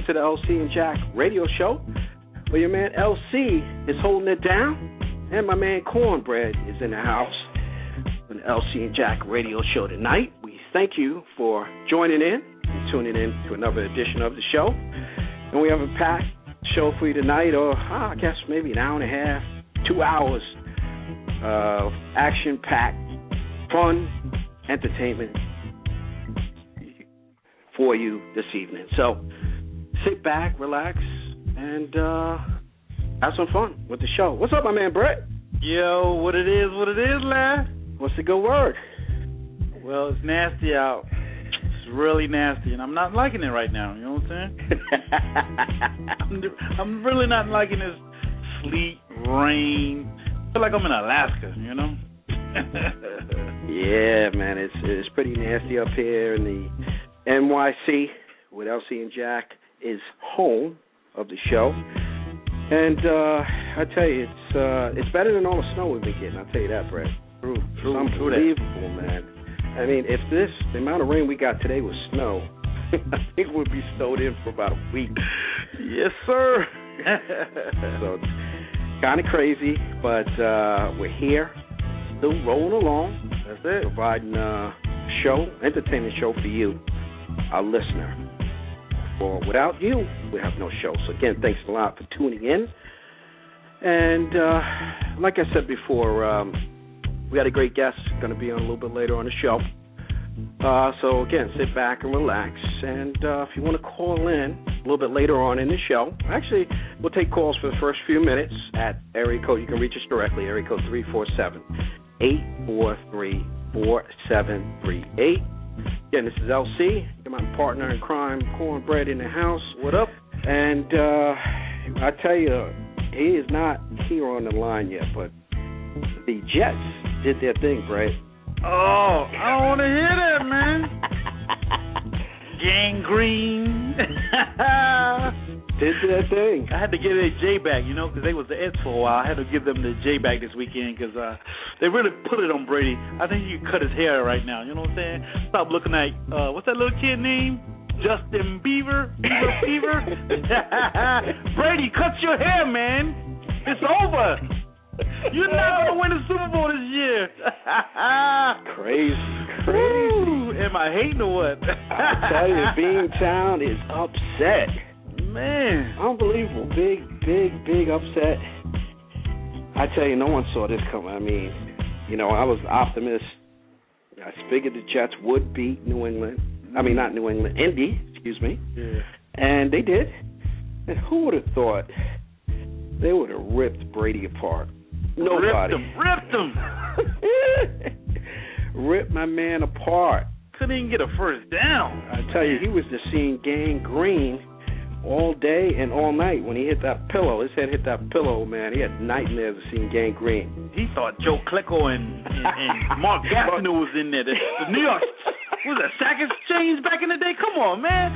Welcome to the LC and Jack radio show where your man LC is holding it down and my man Cornbread is in the house on the LC and Jack radio show tonight. We thank you for joining in and tuning in to another edition of the show. And we have a packed show for you tonight, or ah, I guess maybe an hour and a half, two hours of action packed, fun, entertainment for you this evening. So sit back, relax, and uh, have some fun with the show. What's up, my man Brett? Yo, what it is, what it is, man. What's the good word? Well, it's nasty out. It's really nasty, and I'm not liking it right now. You know what I'm saying? I'm, I'm really not liking this sleet, rain. I feel like I'm in Alaska, you know? yeah, man, it's it's pretty nasty up here in the NYC with LC and Jack is home of the show. And uh I tell you, it's uh it's better than all the snow we've been getting, I'll tell you that, Brett. True, It's true, true unbelievable, man. I mean, if this the amount of rain we got today was snow, I think we'd be snowed in for about a week. Yes, sir. So it's kinda crazy, but uh we're here, still rolling along. That's it. providing a show, entertainment show for you, our listener. For without you, we have no show. So again, thanks a lot for tuning in. And uh, like I said before, um, we got a great guest going to be on a little bit later on the show. Uh, so again, sit back and relax. And uh, if you want to call in a little bit later on in the show, actually, we'll take calls for the first few minutes at area code. You can reach us directly, area code three four seven eight four three four seven three eight. Again, this is LC, my partner in crime, Cornbread in the house. What up? And uh, I tell you, he is not here on the line yet, but the Jets did their thing, Brett. Oh, I don't want to hear that, man. Gang Green. Did their thing. I had to give their J back, you know, because they was the Eds for a while. I had to give them the J back this weekend because uh, they really put it on Brady. I think he could cut his hair right now. You know what I'm saying? Stop looking at uh, what's that little kid name? Justin Bieber, Bieber Fever. Brady, cut your hair, man. It's over. You're not gonna win the Super Bowl this year. Crazy, crazy. Am I hating or what? I tell you, Beantown is upset. Man. Unbelievable. Big, big, big upset. I tell you, no one saw this coming. I mean, you know, I was optimist. I figured the Jets would beat New England. I mean, not New England, Indy, excuse me. Yeah. And they did. And who would have thought they would have ripped Brady apart? Nobody. Ripped him. Ripped him. ripped my man apart. Couldn't even get a first down. I tell you, he was just seeing Gang Green all day and all night when he hit that pillow. His head hit that pillow, man. He had nightmares of seeing Gang Green. He thought Joe Klecko and, and, and Mark Gastineau was in there. The, the New York what was that Sack Exchange back in the day. Come on, man.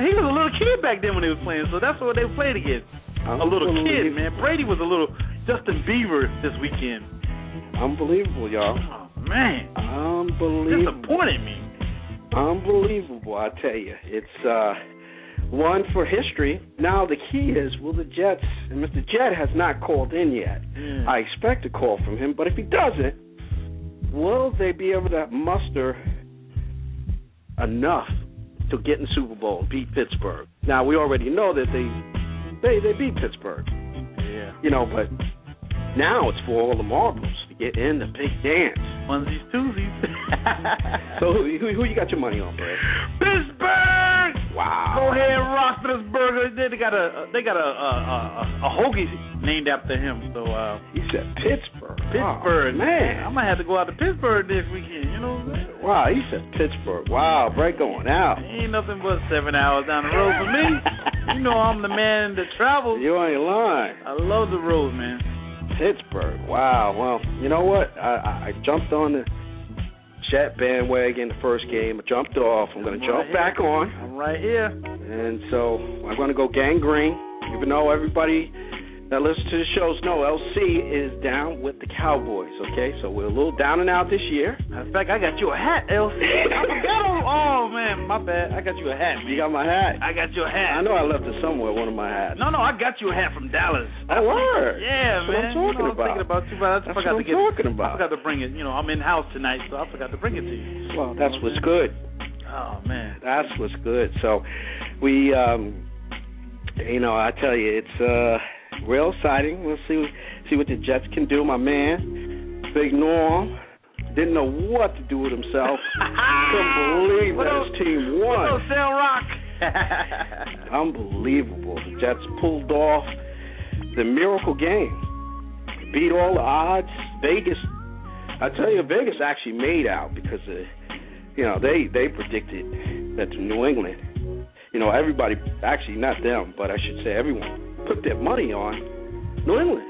He was a little kid back then when they was playing, so that's what they played against. A little kid, man. Brady was a little Justin Bieber this weekend. Unbelievable, y'all. Oh man, Unbelievable. disappointed me. Unbelievable, I tell you. It's uh one for history. Now the key is will the Jets and Mr. Jet has not called in yet. Yeah. I expect a call from him, but if he doesn't, will they be able to muster enough to get in the Super Bowl and beat Pittsburgh. Now we already know that they they they beat Pittsburgh. Yeah. You know, but now it's for all the marbles to get in the big dance. Onesies, twosies. So who, who who you got your money on, Brad? Pittsburgh. Wow. Go ahead, Roethlisberger. They got a they got a a, a, a hoagie named after him. So uh, He said Pittsburgh. Pittsburgh, Oh, man. I'm gonna have to go out to Pittsburgh this weekend. You know what I'm saying? Wow, he said Pittsburgh. Wow, Brad going out. Ain't nothing but seven hours down the road for me. You know I'm the man that travels. You ain't lying. I love the road, man. Pittsburgh. Wow. Well, you know what? I, I, I jumped on the Jet bandwagon the first game. I jumped off. I'm going to I'm right jump back on. I'm right here. And so I'm going to go Gang Green. Even though everybody that listens to the shows know LC is down with the Cowboys, okay? So we're a little down and out this year. In fact, I got you a hat, LC. I forgot. Oh man, my bad. I got you a hat, You got my hat. I got you a hat. I know I left it somewhere, one of my hats. No, no, I got you a hat from Dallas. Oh, word. Yeah, That's what man. I'm talking you know, about. Thinking about you, but I That's forgot what to I'm get. talking I forgot to bring it. You know, I'm in house tonight, so I forgot to bring it to you. Well, that's what's good. Oh man. That's what's good. So we um you know, I tell you, it's uh real exciting. We'll see see what the Jets can do. My man, Big Norm, didn't know what to do with himself. Couldn't believe What that his team What won. up, Cell Rock? Unbelievable. The Jets pulled off the miracle game. Beat all the odds. Vegas I tell you Vegas actually made out because uh, you know, they they predicted that New England you know, everybody actually not them, but I should say everyone put their money on New England.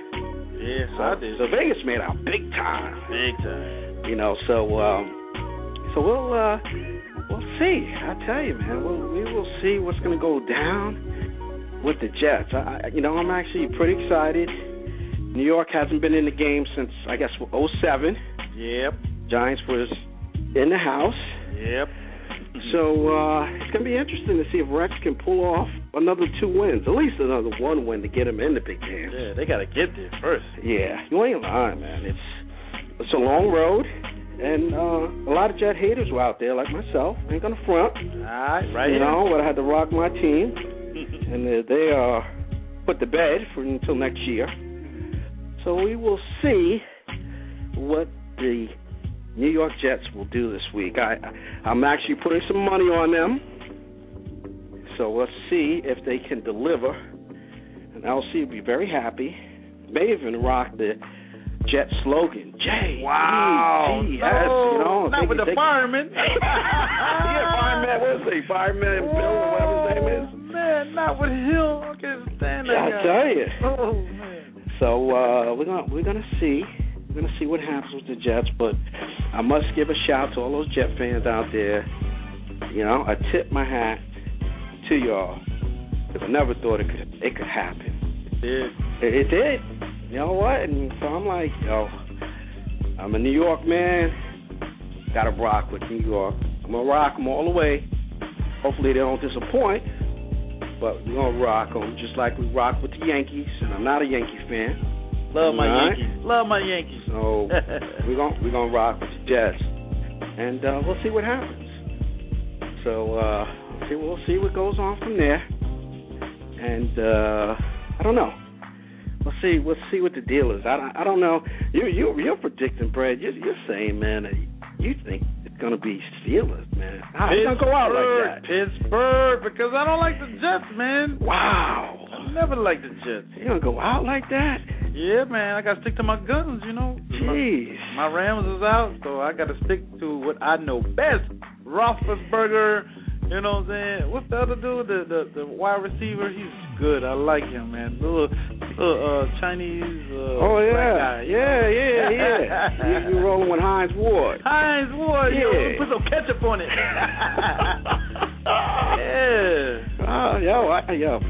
yes, So, I did. so Vegas made out big time. Big time. You know, so um so we'll uh we'll see. I tell you, man, we'll we will see what's gonna go down with the Jets. I, you know, I'm actually pretty excited. New York hasn't been in the game since I guess 07. Yep. Giants was in the house. Yep. So uh it's gonna be interesting to see if Rex can pull off another two wins, at least another one win to get him in the big dance. Yeah, they gotta get there first. Yeah, you ain't lying, man. It's it's a long road, and uh, a lot of Jet haters were out there, like myself. I ain't gonna front, All right, right you here. know, but I had to rock my team, and they, they are put to bed for until next year. So we will see what the New York Jets will do this week. I I'm actually putting some money on them. So let's see if they can deliver. And LC will be very happy. May even rock the Jet slogan. J. Wow. S, No, you know. not they with the fireman. yeah, fireman. What is he? Fireman Bill, or whatever his name is. Oh, Man, not with him. I can't stand that Yeah, I tell you. Oh man. So uh, we're gonna we're gonna see we're gonna see what happens with the Jets, but I must give a shout to all those Jet fans out there. You know, I tip my hat to y'all because I never thought it could it could happen. Yeah. It, it did. You know what? And so I'm like, yo, I'm a New York man. Got to rock with New York. I'm gonna rock them all the way. Hopefully they don't disappoint. But we're gonna rock them just like we rock with the Yankees. And I'm not a Yankee fan. Love my right. Yankees. Love my Yankees. So we're gonna we're gonna rock with the Jets, and uh, we'll see what happens. So uh, see, we'll see what goes on from there, and uh, I don't know. We'll see. We'll see what the deal is. I, don't- I don't know. You you you're predicting, Brad. You're, you're saying, man, you think it's gonna be Steelers, man. How you gonna go out like that? Pittsburgh, because I don't like the Jets, man. Wow. I never liked the Jets. You gonna go out like that? Yeah, man, I gotta stick to my guns, you know. My, Jeez. my Rams is out, so I gotta stick to what I know best. Roethlisberger, you know what I'm saying? What's the other dude? The the, the wide receiver? He's good. I like him, man. Little, little uh, Chinese. Uh, Oh yeah, guy, you yeah, yeah, yeah. you, rolling with Hines Ward? Hines Ward, Yeah. yo, put some ketchup on it. yeah. Oh, yo, I, yo,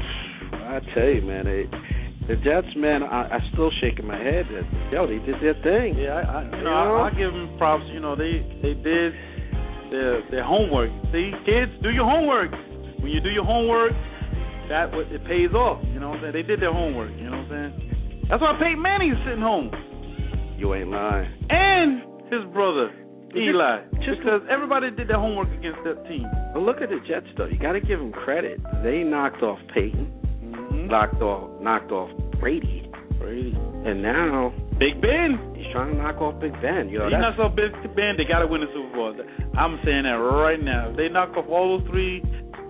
I tell you, man, they, the Jets, man, I, I still shaking my head. That, yo, they did their thing. Yeah, I, I you You know, know? I, I give them props. You know, they they did their their homework. See, kids, do your homework. When you do your homework, that what it pays off. You know what I'm saying? They did their homework. You know what I'm saying? That's why Peyton Manning's sitting home, You ain't lying. and his brother Eli. Just because everybody did their homework against that team. But look at the Jets, though. You got to give them credit. They knocked off Peyton, Mm-hmm. knocked off knocked off Brady, Brady. and now Big Ben. Trying to knock off Big Ben. You know, that's, knocks off Big Ben. They got to win the Super Bowl. I'm saying that right now. If they knock off all those three.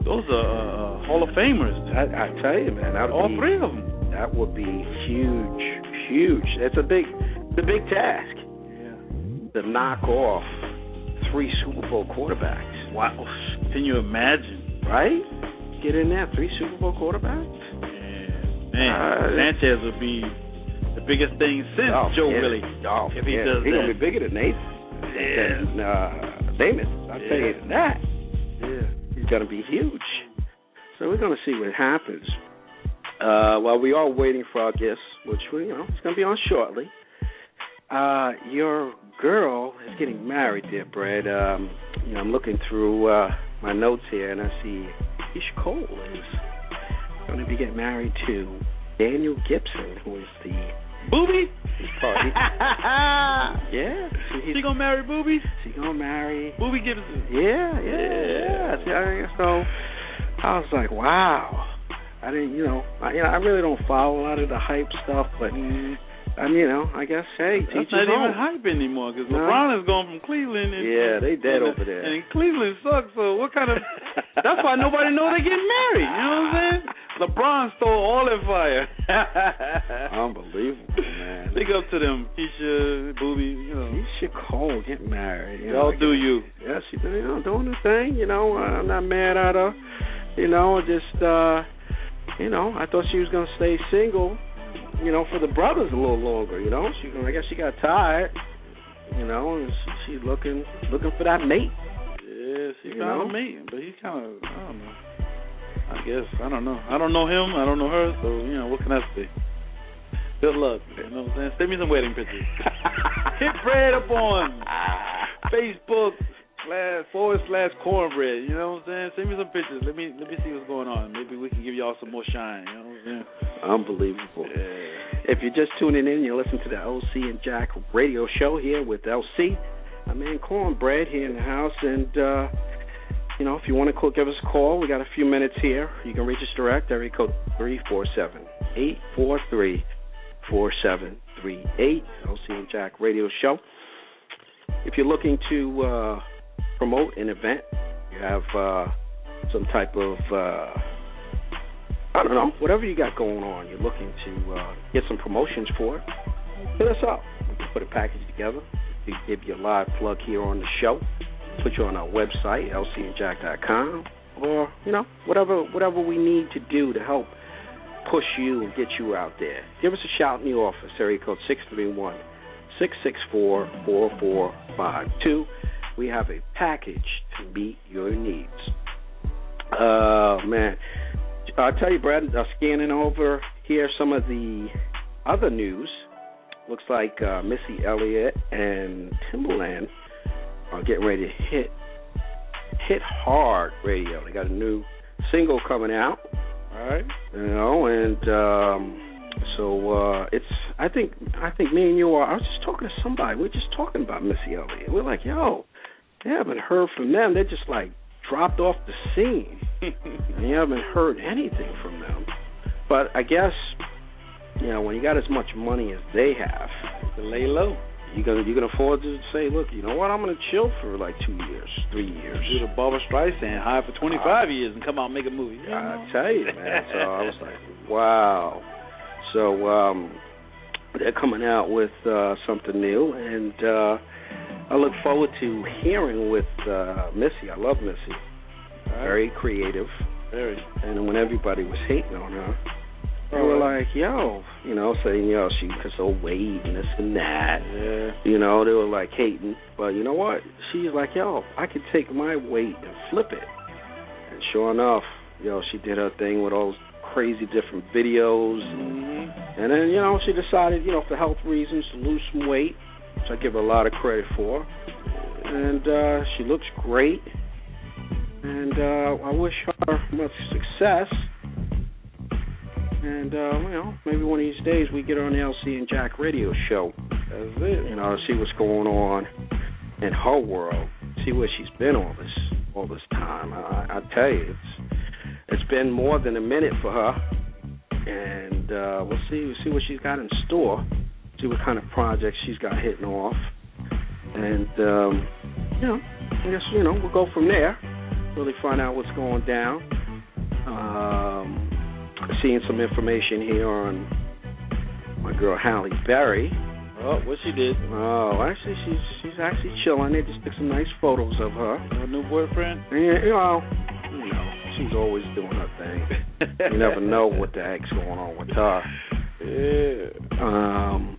Those are uh, Hall of Famers. I, I tell you, man, All be three of them. that would be huge, huge. It's a big, a big task Yeah. to knock off three Super Bowl quarterbacks, Wow. Can you imagine? right? Get in there, three Super Bowl quarterbacks. Yeah. Man, Uh, Sanchez would be the biggest thing since Oh, Joe yeah. Willie. Oh, If he yeah. does he's gonna be bigger than Namath. Yeah. Than uh, Damon. I'll tell you that. Yeah. He's gonna be huge. So we're gonna see what happens. Uh, while we are waiting for our guests, which we, you know, it's gonna be on shortly. Uh, your girl is getting married, dear Brad. Um, you know, I'm looking through uh, my notes here, and I see Ish Cole is going to be getting married to Daniel Gibson, who is the Boobie? yeah, so he's She gonna marry Boobie? she gonna marry. Boobie Gibson. Yeah, yeah, yeah. So I was like, wow. I didn't, you know, I, you know, I really don't follow a lot of the hype stuff, but mm-hmm. I mean, you know, I guess hey, That's not even hype anymore because No. LeBron is going from Cleveland. And, Yeah, they dead and, over there. And Cleveland sucks. So what kind of? that's why nobody know they getting married. You know what I'm saying? LeBron stole all that fire. Unbelievable, man. Big up to them, Keyshia, Boobie. You know, Keyshia Cole get married. You y'all know, do you. Yeah, she you know doing her thing. You know, I'm not mad at her. You know, just uh, you know, I thought she was gonna stay single. You know, for the brothers a little longer. You know, she I guess she got tired. You know, and she, she looking looking for that mate. Yeah, she You found know? a mate, but he's kind of I don't know. I guess I don't know. I don't know him. I don't know her. So you know, what can I say? Good luck. You know what I'm saying? Send me some wedding pictures. Hit Fred up on Facebook slash forward slash cornbread. You know what I'm saying? Send me some pictures. Let me let me see what's going on. Maybe we can give y'all some more shine. You know what I'm saying? Unbelievable. Yeah. If you're just tuning in, you're listening to the LC and Jack radio show here with LC. I'm in Cornbread here in the house, and uh, you know, if you want to call, give us a call. We got a few minutes here. You can reach us direct. Area code three four seven eight four three four seven three eight. LC and Jack radio show. If you're looking to uh, promote an event, you have uh, some type of uh, I don't know, whatever you got going on, you're looking to uh, get some promotions for it, hit us up. We can put a package together. We give you a live plug here on the show. Put you on our website, lcandjack.com, or you know whatever whatever we need to do to help push you and get you out there. Give us a shout in the office. Area code six three one six six four four four five two. We have a package to meet your needs. Uh man, I'll tell you, Brad, uh, scanning over here some of the other news. Looks like uh, Missy Elliott and Timbaland are getting ready to hit hit hard radio. They got a new single coming out, All right. you know, and um, so uh, it's. I think I think me and you are. I was just talking to somebody. We are just talking about Missy Elliott. We're like, yo, they haven't heard from them. They just like dropped off the scene and you haven't heard anything from them. But I guess you know when you got as much money as they have, to lay low. you gonna you can afford to say, look, you know what, I'm gonna chill for like two years, three years. Do the Barbra Streisand high for 25 years and come out and make a movie. You I tell you, man. So I was like, wow. So um, they're coming out with uh, something new, and uh, I look forward to hearing with uh, Missy. I love Missy. Very creative. very. And when everybody was hating on her, they were like, yo, you know, saying, yo, she because her weight and this and that. Yeah. You know, they were like hating. But you know what? She's like, yo, I could take my weight and flip it. And sure enough, yo, she did her thing with all those crazy different videos. Mm-hmm. And then, you know, she decided, you know, for health reasons to lose some weight, which I give her a lot of credit for. And uh, she looks great. And uh, I wish her much success. And, uh, you know, maybe one of these days we get on the LC and Jack radio show. You know, see what's going on. in her world, see where she's been all this all this time. I, I tell you, it's it's been more than a minute for her, and uh, we'll see we'll see what she's got in store. See what kind of projects she's got hitting off, and um, you know, I guess you know we'll go from there. Really find out what's going down. Um, seeing some information here on my girl Halle Berry. Oh, what she did? Oh, actually, she's she's actually chilling. They just took some nice photos of her. Her new boyfriend? Yeah, you know, you know, she's always doing her thing. you never know what the heck's going on with her. Yeah. Um,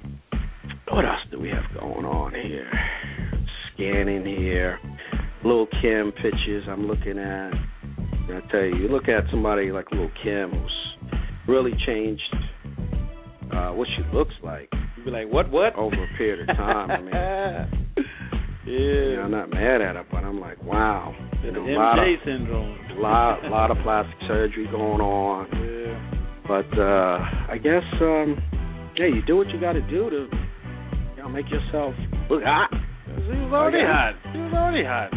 what else do we have going on here? Scanning here. Lil Kim pictures I'm looking at. I tell you, you look at somebody like Lil Kim who's really changed uh, what she looks like. You'd be like, what, what? Over a period of time. I mean, yeah. You know, I'm not mad at her, but I'm like, wow. You know, a lot MJ of, syndrome. lot, lot of plastic surgery going on. Yeah. But uh I guess, um, yeah, you do what you got to do to, make yourself look hot. She was already hot. She was already hot.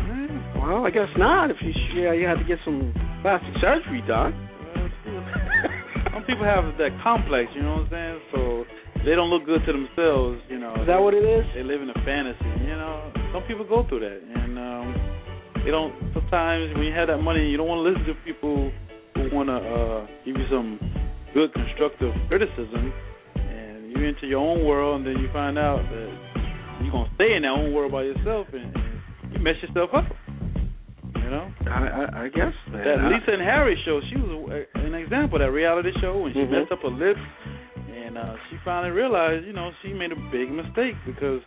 Well, I guess not. If you, yeah, you had to get some plastic surgery done. Well, she was- Some people have that complex, you know what I'm saying? So they don't look good to themselves, you know. Is that what it is? They live in a fantasy, you know. Some people go through that, and um, they don't. Sometimes when you have that money, you don't want to listen to people who want to uh, give you some good constructive criticism, you're into your own world, and then you find out that you're gonna stay in that own world by yourself, and, you mess yourself up. You know. I, I, I guess, man. That I- Lisa and Harry show, she was a, an example. That reality show when she Mhm. messed up her lips, and uh, she finally realized, you know, she made a big mistake because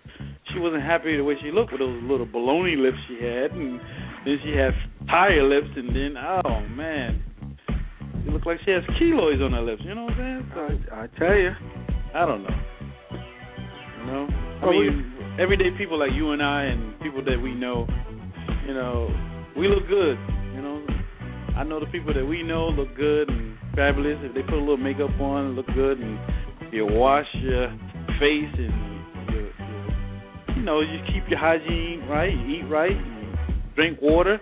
she wasn't happy the way she looked with those little baloney lips she had, and then she had tire lips, and then oh man, it looked like she has keloids on her lips. You know what I'm saying? So I, I tell you. I don't know. You know, I mean, everyday people like you and I, and people that we know, you know, we look good. You know, I know the people that we know look good and fabulous. If they put a little makeup on, look good, and you wash your face and you, you, you know, you keep your hygiene right, you eat right, drink water.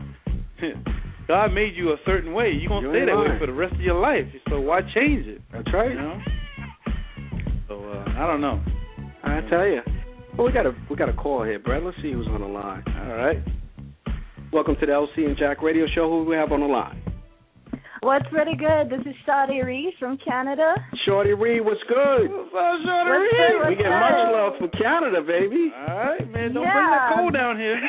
God made you a certain way. You're gonna You stay that way for the rest of your life. So why change it? That's right. You know. So uh, I don't know. I tell you. Well, we got a we got a call here, Brett. Let's see who's on the line. All right. Welcome to the LC and Jack Radio Show. Who do we have on the line? What's pretty good? This is Shadi Reed from Canada. Shorty Reed, what's good? What's up, Shorty What's Reed? good, We what's get good? much love from Canada, baby. All right, man. Don't bring Yeah. that cold down here.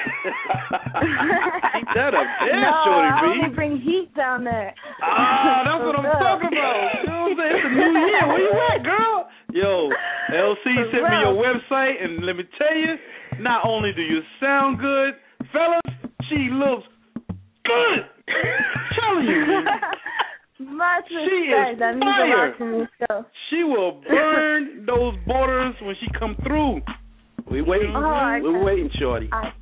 Keep that up there, no, Shorty I Reed. only bring heat down there. Ah, that's what I'm For talking about. You know what I'm saying? It's a new year. Where you at, girl? Yo, LC For sent me your website, and let me tell you, not only do you sound good, fellas, she looks good. telling you. Much She respect. is that means fire. a lot to me. So. She will burn those borders when she come through. We waiting. Oh, We're can't- waiting, Shorty. I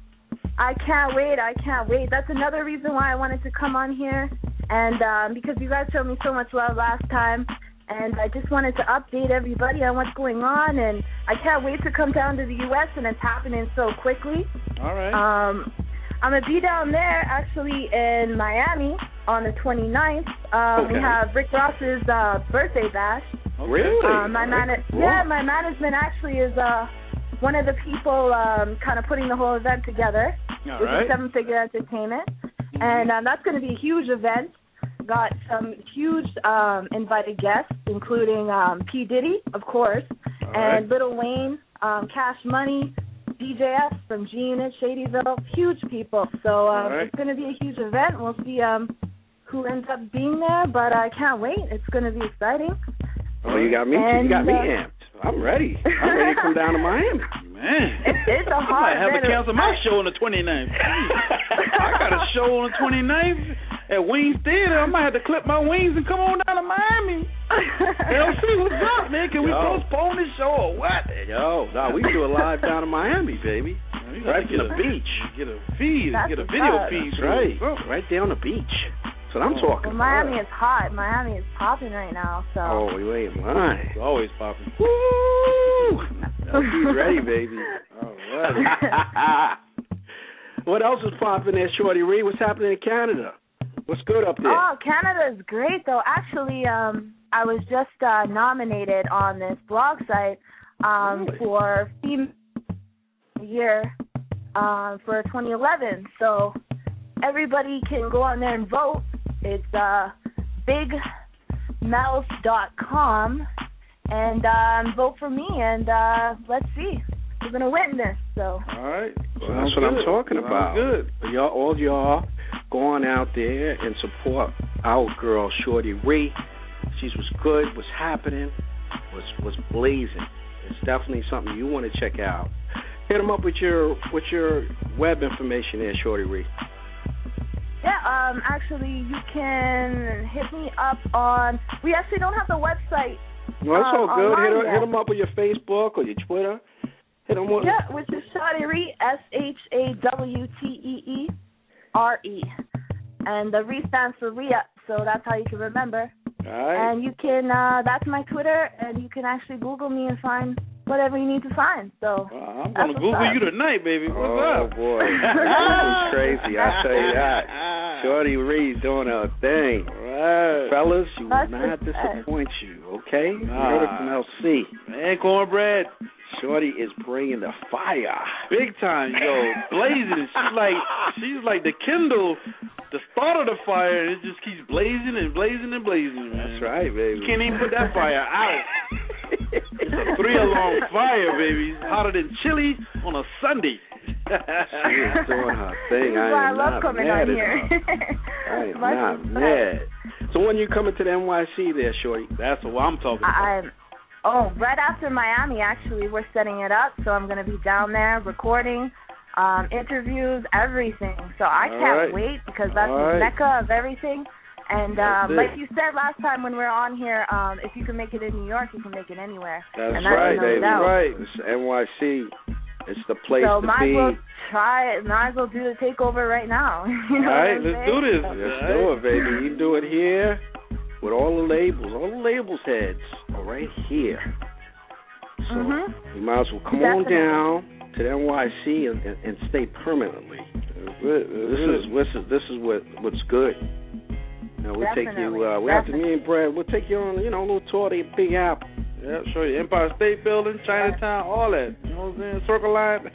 I can't wait. I can't wait. That's another reason why I wanted to come on here, and um, because you guys showed me so much love last time, and I just wanted to update everybody on what's going on, and I can't wait to come down to the U.S. and it's happening so quickly. All right. Um, I'm gonna be down there actually in Miami on the 29th. Um, Okay. We have Rick Ross's uh, birthday bash. Okay. Really? Uh, my man, Cool. yeah, my management actually is uh one of the people um kind of putting the whole event together. All This right. is Seven Figure Entertainment, and um, that's going to be a huge event. Got some huge um, invited guests, including um, P Diddy, of course, All and right. Lil Wayne, um, Cash Money, DJS from G Unit, Shadyville, huge people. So um, All right. it's going to be a huge event. We'll see um, who ends up being there, but I can't wait. It's going to be exciting. Oh, you got me. you got me uh, amped. I'm ready. I'm ready to come down to Miami. Man. It's, it's a I might hard have to cancel my show on the 29th. I got a show on the 29th at Wings Theater. I might have to clip my wings and come on down to Miami. LC, what's up, man? Can we Yo. postpone this show or what? Yo, no, we can do it live down in Miami, baby. We Right gotta the a- beach. Get a feed, That's get a video up. feed. That's right. it. Right there on the beach. That's what I'm Oh. talking Well, Miami about. is hot. Miami is popping right now. So Oh, we ain't lying. It's always popping. Woo! LC's ready, baby. All right. what else is popping there, Shorty Reed? What's happening in Canada? What's good up there? Oh, Canada's great though. Actually, um, I was just uh, nominated on this blog site um, Really? for female year uh, for 2011. So everybody can go on there and vote. It's uh, bigmouth.com and um, vote for me. And uh, let's see, we're gonna win this. So All right. Well, that's what I'm talking Sounds about. Good. Y'all, all y'all, go on out there and support our girl Shorty Ree. She's was good, was happening, was was blazing. It's definitely something you want to check out. Hit them up with your with your web information there, Shorty Ree. yeah, um, actually, you can hit me up on. We actually don't have the website No, all Um, good. Hit, her, hit them up with your Facebook or your Twitter. Hit them with. Yeah, which is Shawty Ree, S H A W T E E R E. And the Ree stands for Ria, so that's how you can remember. Right. And you can, uh, that's my Twitter, and you can actually Google me and find whatever you need to find. So, Well, I'm gonna Google up. you tonight, baby. What's oh up? boy, this is crazy. I tell you that. Shorty Reed's doing her thing. Right. Fellas, you will That's not the best. disappoint you, okay? You Nah. heard it from LC. Man, cornbread. Shorty is bringing the fire. Big time, yo, blazing. She's like she's like the Kindle, the start of the fire, and it just keeps blazing and blazing and blazing. Man. That's right, baby. You can't even put that fire out. It's a three alarm fire, baby. It's hotter than chili on a Sunday. She is doing her thing. I why I love not coming mad on here. I am Much not respect. mad. So when you coming to the NYC there, Shorty? That's what I'm talking about. I'm. Oh, right after Miami, actually, we're setting it up. So I'm going to be down there recording, um, interviews, everything. So I All can't right. wait because that's All the right. mecca of everything. And um, like you said last time when we were on here, um, if you can make it in New York, you can make it anywhere. That's and that's right, baby. doubt. Right. It's NYC. It's the place so to might be. as well try it. Might as well do the takeover right now. you know All right, let's do this. So- Let's All do it, baby. You do it here with all the labels. All the labels heads are right here. So Mhm. you might as well come on down to the NYC and, and, and stay permanently. This is this is this is what what's good. Know, we'll take you. Uh, we have to me and Brad. We'll take you on you know a little tour to the Big Apple. Yeah, you Empire State Building, Chinatown, all that. You know what I'm saying? Circle line.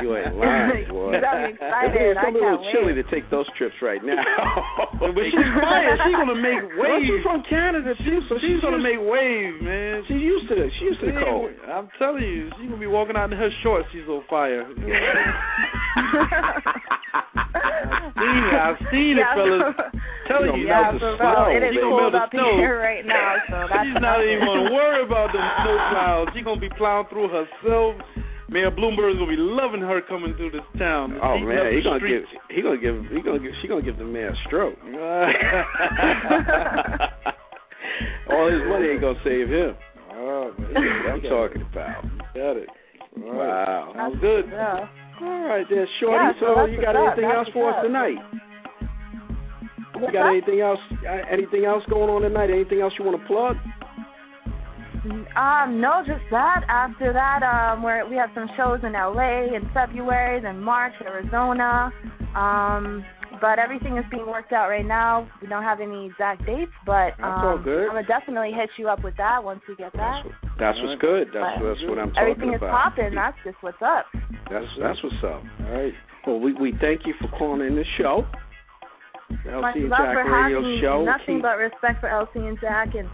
You ain't lying, boy. You me excited. It's gonna be a little chilly wait. to take those trips right now. but she's fire. She's gonna make Well, she's from Canada too, so She's gonna make waves, man. She's used to the she's used to the cold. I'm telling you, she's gonna be walking out in her shorts. She's on fire. You what I'm saying? I've seen it, yeah, fellas. Telling you, yeah, the for. It is cold up snow. here right now, so that's she's not even gonna worry about them snow clouds. She's gonna be plowing through herself. Mayor Bloomberg's gonna be loving her coming through this town. Oh Beating man, up he gonna give streets. he gonna give he gonna give she gonna give the man a stroke. All his money ain't gonna save him. Oh, man. That's what I'm talking about. Got it. All right. Wow. Sounds good. Yeah. All right, there, Shorty. Yeah, so so you got anything That's else for us tonight? You got anything else? uh, Anything else going on tonight? Anything else you want to plug? Um, no, just that. After that, um, we're, we have some shows in LA in February, then March, Arizona. Um, but everything is being worked out right now. We don't have any exact dates, but That's um, all good. I'm gonna definitely hit you up with that once we get that. That's what, that's what's good. That's that's what I'm talking about. Everything is popping. That's just what's up. That's that's what's up. All right. Well, we we thank you for calling in the show. Much and love Jack for Radio having. Show. Nothing Keep- but respect for LC and Jack and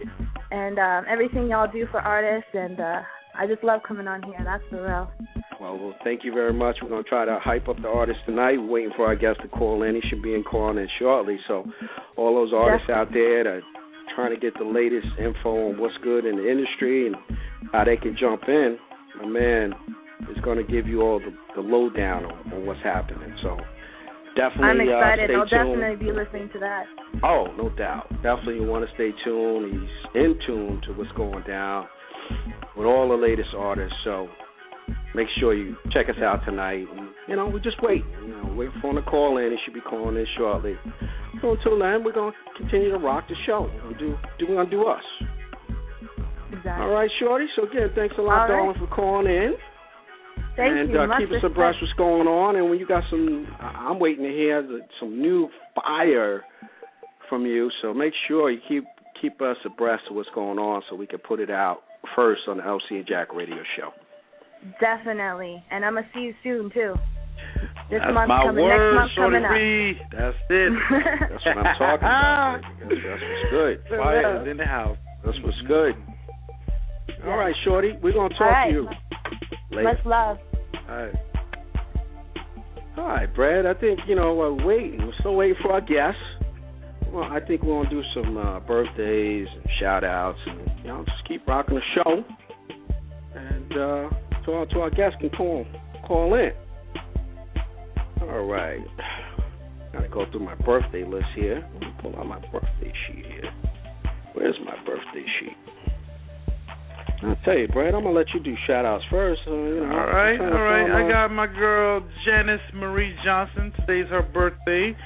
and um, everything y'all do for artists. And uh, I just love coming on here. That's for real. Well, well, thank you very much. We're going to try to hype up the artists tonight. We're waiting for our guest to call in. He should be in calling in shortly. So, all those artists out there that are trying to get the latest info on what's good in the industry and how they can jump in, my man is going to give you all the, the lowdown on, on what's happening. So, definitely I'm excited. Uh, I'll tuned. definitely be listening to that. Oh, no doubt. Definitely you want to stay tuned. He's in tune to what's going down with all the latest artists. So make sure you check us out tonight. And, you know, we just wait. You know, wait for him to call in. He should be calling in shortly. So until then, we're going to continue to rock the show. We're do, do, we're gonna do us. Exactly. All right, Shorty. So again, thanks a lot, All right. darling, for calling in. Thank and you. uh, keep us abreast what's going on. And when you got some, I'm waiting to hear the, some new fire from you. So make sure you keep keep us abreast of what's going on, so we can put it out first on the LC and Jack Radio Show. Definitely. And I'm gonna see you soon too. This That's month coming, word, next month Shorty coming up. That's it. That's what I'm talking about. That's, that's what's good. Fire is in the house. That's what's good. All right, Shorty, we're gonna talk right. to you later. Much love. All right. All right, Brad. I think you know we're waiting. We're still waiting for our guests. Well, I think we're gonna do some uh, birthdays and shout outs, and you know just keep rocking the show. And uh, so our to our guests can call call in. All right. Gotta go through my birthday list here. Let me pull out my birthday sheet here. Where's my birthday sheet? I'll tell you, Brad, I'm gonna let you do shout outs first. Uh, you know, All right, all right. I got my girl Janice Marie Johnson. Today's her birthday.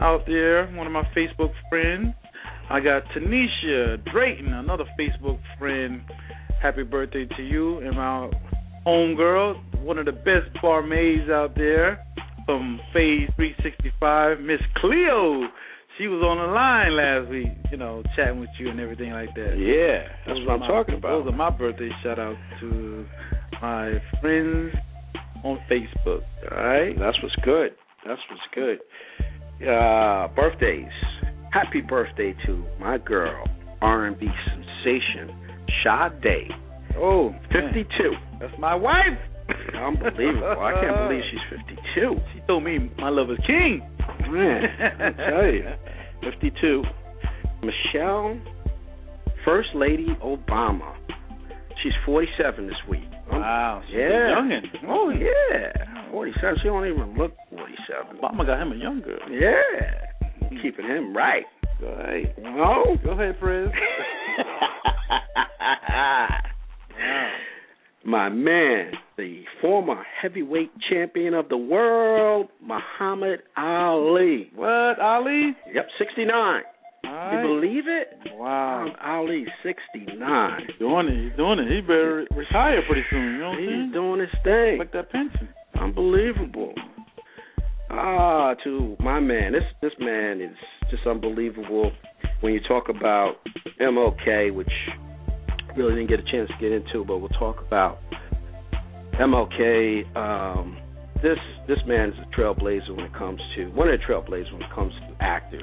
Out there, one of my Facebook friends. I got Tanisha Drayton, another Facebook friend. Happy birthday to you and my homegirl, one of the best barmaids out there from Phase 365, Miss Cleo. She was on the line last week, you know, chatting with you and everything like that. Yeah, that's Those what I'm my- talking about. Those are my birthday shout out to my friends on Facebook. All right. That's what's good. That's what's good. Uh, birthdays. Happy birthday to my girl, R&B sensation, Sade. Oh, 52. That's my wife. Unbelievable. I can't believe she's 52. She told me my love is king. Man, I tell you. 52. Michelle, First Lady Obama. She's 47 this week. Wow. She's Yeah. a youngin. Oh, yeah. 47. She don't even look 47. Obama got him a young girl. Yeah. Hmm. Keeping him right. Go ahead. No? Go ahead, Frizz. My man, the former heavyweight champion of the world, Muhammad Ali. What, Ali? Yep, 69. All You believe it? Wow. Muhammad Ali, 69. He's doing it. He's doing it. He better retire pretty soon. You know what I'm He's saying? doing his thing. Like that pension. Unbelievable. Ah, to my man. This this man is just unbelievable. When you talk about MLK, which really didn't get a chance to get into, but we'll talk about MLK. Um, this this man is a trailblazer when it comes to one of the trailblazers when it comes to actors.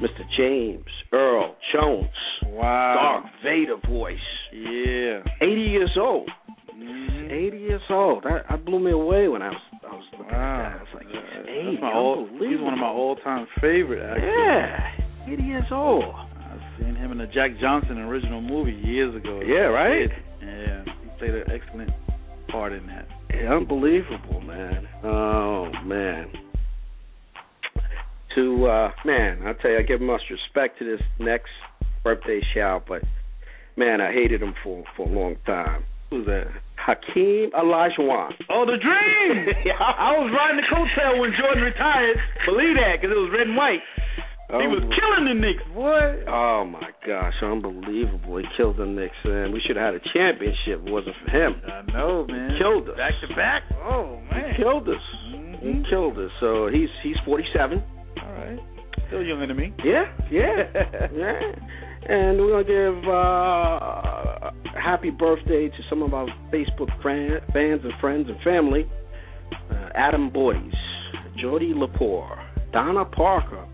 Mr. James Earl Jones, Wow. Darth Vader voice, Yeah. 80 years old. Mhm. 80 years old. That, that blew me away when I was I was looking Wow. at that. I was like, Yeah, he's that's 80. my all, he's one of my all-time favorite actors. Yeah, 80 years old. I've seen him in the Jack Johnson original movie years ago. Yeah, right? Yeah, he played an excellent part in that. Yeah, unbelievable, man. Oh man. To uh man, I tell you, I give much respect to this next birthday shout, but man, I hated him for for a long time. Who's that? Hakeem Olajuwon. Oh, the dream! I was riding the coattail when Jordan retired. Believe that, because it was red and white. He was killing the Knicks, boy. Oh my gosh, unbelievable! He killed the Knicks, and we should have had a championship. If it wasn't for him. I know, man. Killed us. Back to back. Oh man. He killed us. He Mhm. killed us. So he's he's 47. All right. Still younger than me. Yeah, yeah, yeah. And we're gonna give uh, happy birthday to some of our Facebook fan, fans and friends and family. Uh, Adam Boyce, Jody Lepore, Donna Parker,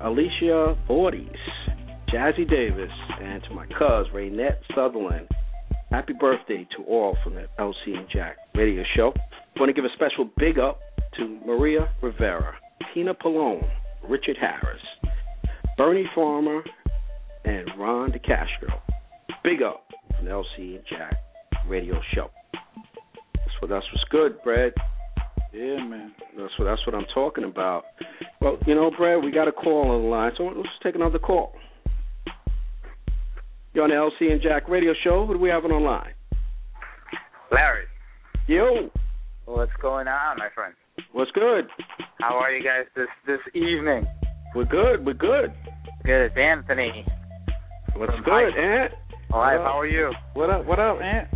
Alicia Bordes, Jazzy Davis, and to my cuz Raynette Sutherland. Happy birthday to all from the LC and Jack radio show. want to give a special big up to Maria Rivera, Tina Pallone, Richard Harris, Bernie Farmer, and Ron DeCastro. Big up from the LC and Jack radio show. That's what that's what's good, Brad. Yeah, man. That's what that's what I'm talking about. Well, you know, Brad, we got a call on the line, so let's take another call. You're on the LC and Jack radio show. Who do we have on line? Larry, Yo, what's going on, my friend? what's good? How are you guys this this evening? We're good. We're good. Good, it's Anthony. What's From good, Hi. Ant? All right, how are you? What up? What up, Ant?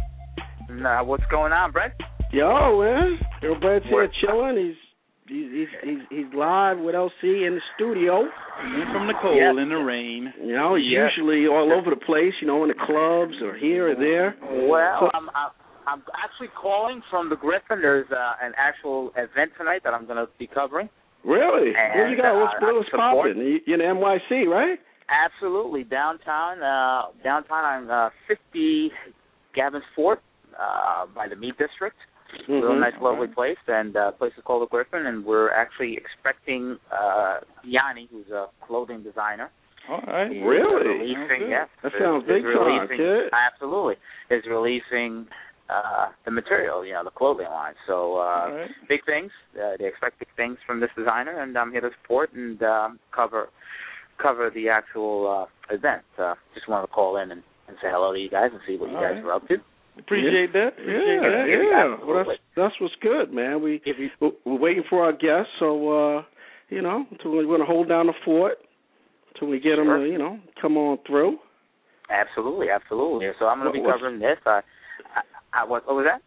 Nah, what's going on, Brett? Yo, man. Yo, Brad's here What? chilling. He's he's he's he's, he's live with LC in the studio. In from the cold Yes. in the rain. You know, he's Yeah. usually all over the place. You know, in the clubs or here or there. Well, So- I'm, I'm I'm actually calling from the Griffin. There's uh, an actual event tonight that I'm going to be covering. Really? And, what you got? What's, uh, what's support. popping? You, you're in NYC, right? Absolutely, downtown. Uh, downtown on uh, 50 Gavin's Fort uh, by the Meat District. Real Mhm. nice, lovely place, and uh, place is called the Griffin. And we're actually expecting uh, Yanni, who's a clothing designer. All right. He's Really? Releasing, yes. That is- sounds big time, kid. Absolutely, is releasing uh, the material, you know, the clothing line. So uh, All right. big things. Uh, they expect big things from this designer, and I'm here to support and um, cover cover the actual uh, event. Uh, just wanted to call in and, and say hello to you guys and see what you guys right. were up to. Appreciate that. Appreciate Yeah, that. yeah. Well, that's that's what's good, man. We you, we're waiting for our guests, so uh, you know, until we're going to hold down the fort until we get them to, you know, come on through. absolutely, absolutely. So I'm going to be covering this. Uh, I, I, what, what was that?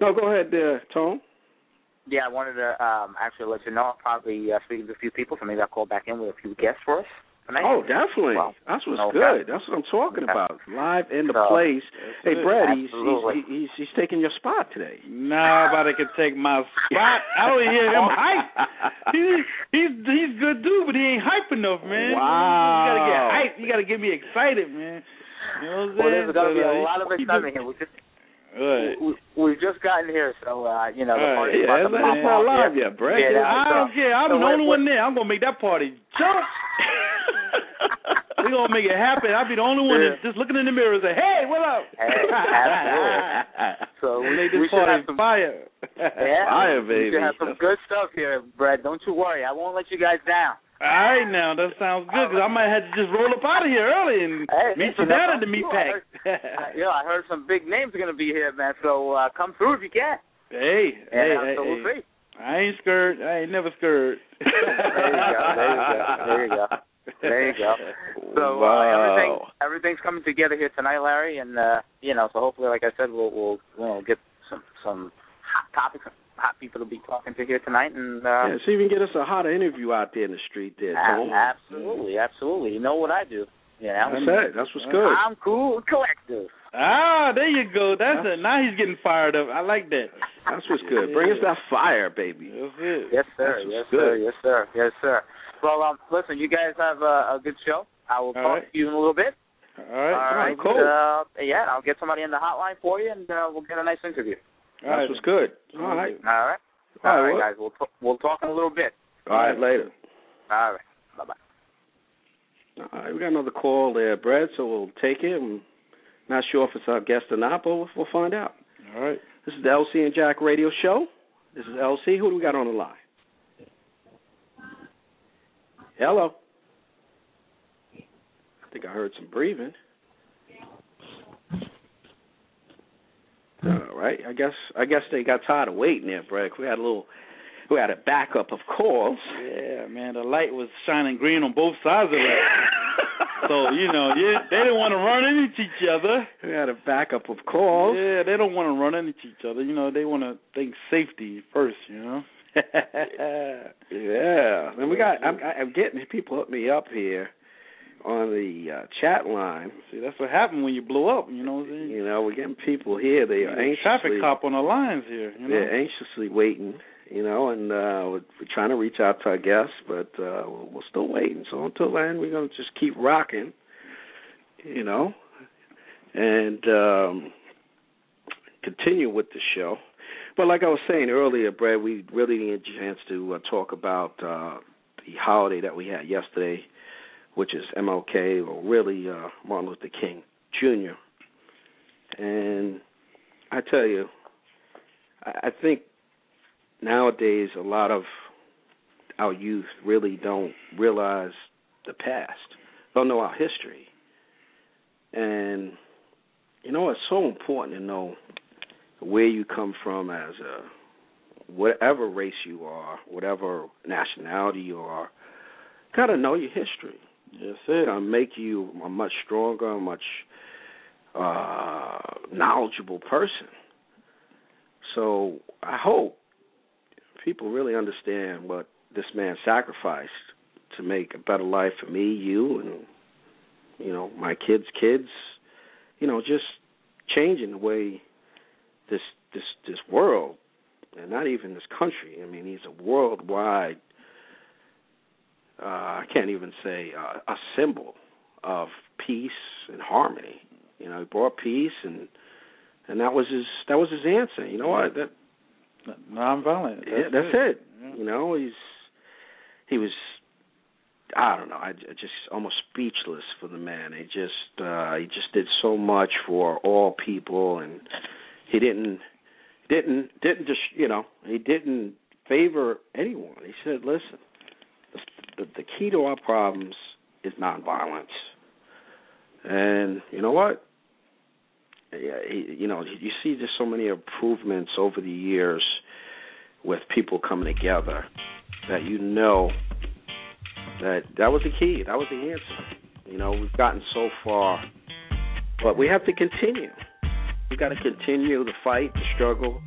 No, go ahead, there, Tom. Yeah, I wanted to um, actually let you know. I'll probably uh, speaking to a few people, so maybe I'll call back in with a few guests for us tonight. Oh, definitely. Well, that's what's okay. good. That's what I'm talking Okay. about. Live in the So, place. Hey, it. Brad, he's, Absolutely. he's he's he's taking your spot today. Nobody can take my spot. I don't hear him hype. He, he's he's good dude, but he ain't hype enough, man. Wow. You gotta get hype. You gotta get me excited, man. You know what I'm Well, saying? there's going to be So, a uh, lot of excitement here. We just Right. we, we've just gotten here, so uh, you know the All right. party's yeah, about it's to not, pop it's not off live here. yet, Brad. Yeah, Yeah, I don't care. I'm So the only one there. I'm gonna make that party jump. we gonna make it happen. I'll be the only one Yeah. that's just looking in the mirror and say, "Hey, what up?" Hey. So we, Make we this should have some fire. yeah, Fire, we baby. should have some good stuff here, Brad. Don't you worry. I won't let you guys down. All right, now that sounds good because I might have to just roll up out of here early and Hey, meet you down at the meat pack. Yeah, I heard some big names are going to be here, man. So uh, come through if you can. hey, And hey, uh, hey, so we'll hey. I ain't scared. I ain't never scared. There you go. There you go. There you go. So uh, wow. everything everything's coming together here tonight, Larry, and uh, you know, so hopefully, like I said, we'll we'll we'll get some some hot topics, hot people to be talking to here tonight, and uh, yeah, see if you can get us a hotter interview out there in the street there, Tom. absolutely, absolutely. You know what I do? You know, That's it. That's what's good. I'm cool, and collective. Ah, there you go. That's it. Now he's getting fired up. I like that. That's what's good. Bring us that fire, baby. That's it. Yes, sir. That's Yes, good. sir. Yes, sir. Yes, sir. Well, um, listen, you guys have a, a good show. I will All talk right. to you in a little bit. All right. All right. cool. Uh, yeah, I'll get somebody in the hotline for you, and uh, we'll get a nice interview. All right. That's what's good. All right. All right. All All right, right, well- guys. We'll t- we'll talk in a little bit. All right, later. All right. Bye bye. All right, we got another call there, Brad, so we'll take it. I'm not sure if it's our guest or not, but we'll, we'll find out. All right. This is the LC and Jack radio show. This is LC. Who do we got on the line? Hello. I think I heard some breathing. All right. I guess I guess they got tired of waiting there, Brad. We had a little we had a backup of calls. Yeah, man. The light was shining green on both sides of it. so you know, yeah, they didn't want to run into each other. We had a backup of calls. Yeah, they don't want to run into each other. You know, they want to think safety first. You know. Yeah, and we got. I'm, I'm getting people hit me up here on the uh, chat line. See, that's what happened when you blow up. You know what I'm saying? You know, we're getting people here. They are There's a traffic cop on the lines here. You know. they're anxiously waiting. You know, and uh, we're, trying to reach out to our guests, but uh, we're still waiting. So until then, we're gonna just keep rocking. You know, and um, continue with the show. But like I was saying earlier, Brad, we really get a chance to uh, talk about uh, the holiday that we had yesterday, which is MLK, or really uh, Martin Luther King Jr. And I tell you, I think nowadays a lot of our youth really don't realize the past, don't know our history. And you know, it's so important to know where you come from as a whatever race you are, whatever nationality you are. Got to know your history. Yes, sir. gonna make you a much stronger, much uh knowledgeable person. So I hope people really understand what this man sacrificed to make a better life for me, you, and you know my kids' kids. You know, just changing the way this this this world, and not even this country. I mean, he's a worldwide. Uh, I can't even say uh, a symbol of peace and harmony. You know, he brought peace, and and that was his that was his answer. You know what? That nonviolent. That's, yeah, that's it. it. Yeah. You know, he's he was I don't know, I just almost speechless for the man. He just uh he just did so much for all people and he didn't didn't didn't just, you know, he didn't favor anyone. He said, "Listen, the, the key to our problems is nonviolence." And you know what? You know, you see just so many improvements over the years with people coming together that you know that that was the key. That was the answer. You know, we've gotten so far, but we have to continue. We've got to continue the fight, the struggle,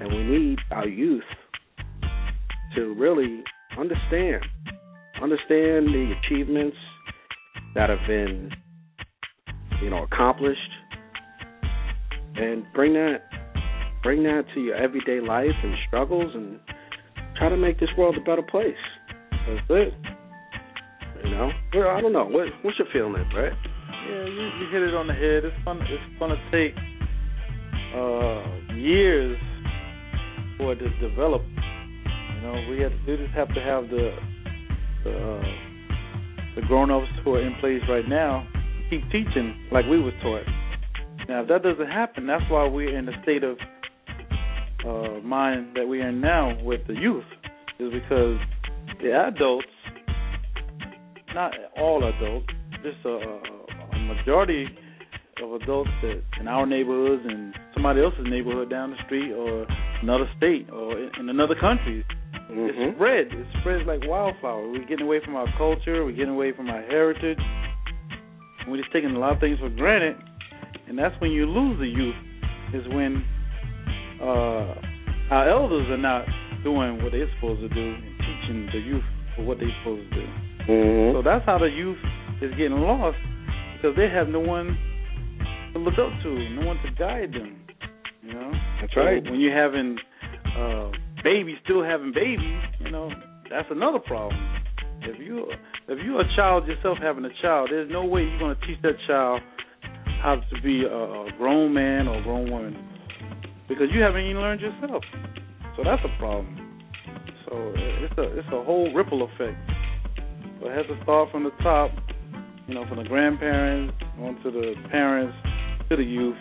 and we need our youth to really understand, understand the achievements that have been, you know, accomplished, and bring that, bring that to your everyday life and struggles, and try to make this world a better place. That's it. You know, well, I don't know. What, what's your feeling, Brett? Yeah, you, you hit it on the head. It's fun. It's gonna take uh, years for it to develop. You know, we have we just have to have the the, uh, the grown-ups who are in place right now keep teaching like we was taught. Now, if that doesn't happen, that's why we're in the state of uh, mind that we're in now with the youth, is because the adults, not all adults, just a, a majority of adults that in our neighborhoods and somebody else's neighborhood down the street or another state or in another country. Mm-hmm. It spreads. It spreads like wildfire. We're getting away from our culture. We're getting away from our heritage. We're just taking a lot of things for granted, and that's when you lose the youth. Is when uh, our elders are not doing what they're supposed to do and teaching the youth for what they're supposed to do. Mm-hmm. So that's how the youth is getting lost because they have no one to look up to, no one to guide them. You know, that's right. So when you're having uh, babies, still having babies, you know, that's another problem. If you if you're a child yourself having a child, there's no way you're going to teach that child how to be a grown man or a grown woman because you haven't even learned yourself. So that's a problem. So it's a it's a whole ripple effect. So it has to start from the top, you know, from the grandparents on to the parents to the youth,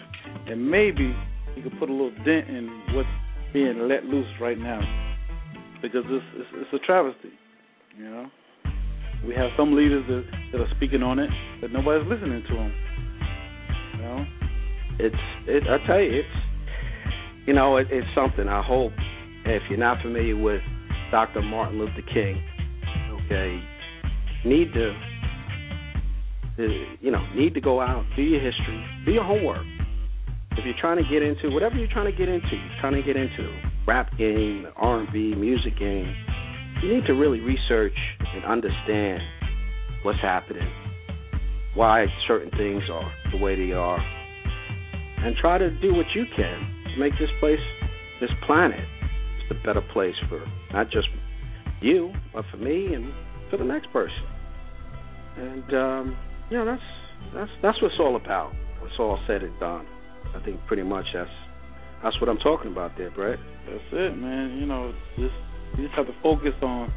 and maybe you could put a little dent in what's being let loose right now, because it's it's, it's a travesty, you know. We have some leaders that, that are speaking on it, but nobody's listening to them. Know, it's it. I tell you, it's you know, it, it's something. I hope if you're not familiar with Dr. Martin Luther King, okay, need to, to you know need to go out, do your history, do your homework. If you're trying to get into whatever you're trying to get into, you're trying to get into rap game, R&B, music game, you need to really research and understand what's happening, why certain things are the way they are, and try to do what you can to make this place, this planet, just a better place for not just you, but for me and for the next person. And um, you know, that's that's that's what it's all about. It's all said and done. I think pretty much that's that's what I'm talking about there, Brett. That's it, man. You know, just you just have to focus on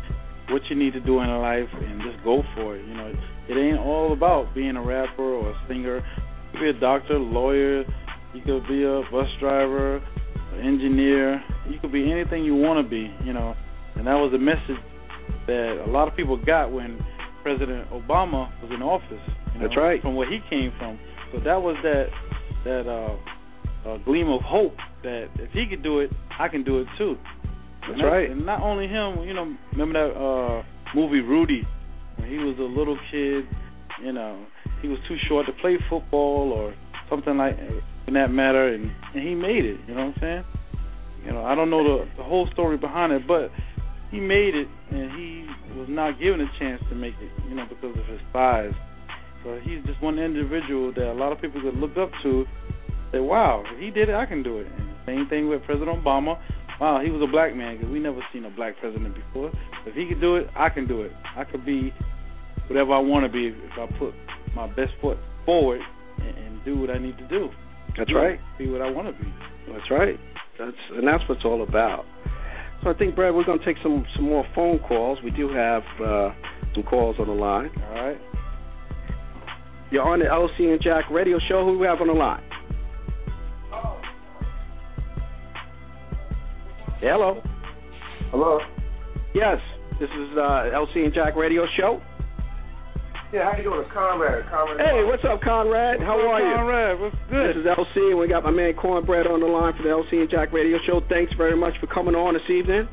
what you need to do in life and just go for it. You know, it ain't all about being a rapper or a singer. You could be a doctor, lawyer. You could be a bus driver, an engineer. You could be anything you want to be. You know, and that was a message that a lot of people got when President Obama was in office. You know, That's right. From where he came from. So that was that that uh, uh, gleam of hope that if he could do it, I can do it too. That's and right. And not only him, you know, remember that uh movie Rudy he was a little kid, you know, he was too short to play football or something like in that matter and, and he made it, you know what I'm saying? You know, I don't know the the whole story behind it, but he made it, and he was not given a chance to make it. You know, because of his size. So he's just one individual that a lot of people could look up to. Say, wow, if he did it, I can do it. And same thing with President Obama. Wow, he was a black man because we never seen a black president before. If he could do it, I can do it. I could be whatever I want to be if I put my best foot forward and, and do what I need to do. That's right. Be what I want to be. That's right. That's and that's what it's all about. So I think, Brad, we're going to take some some more phone calls. We do have uh, some calls on the line. All right. You're on the LC and Jack radio show. Who do we have on the line? Hello. Hello. Yes, this is uh, LC and Jack radio show. Yeah, how you doing? It's Conrad. Conrad. Hey, what's up, Conrad? How are you? Conrad, what's good? This is LC, and we got my man Cornbread on the line for the LC and Jack radio show. Thanks very much for coming on this evening.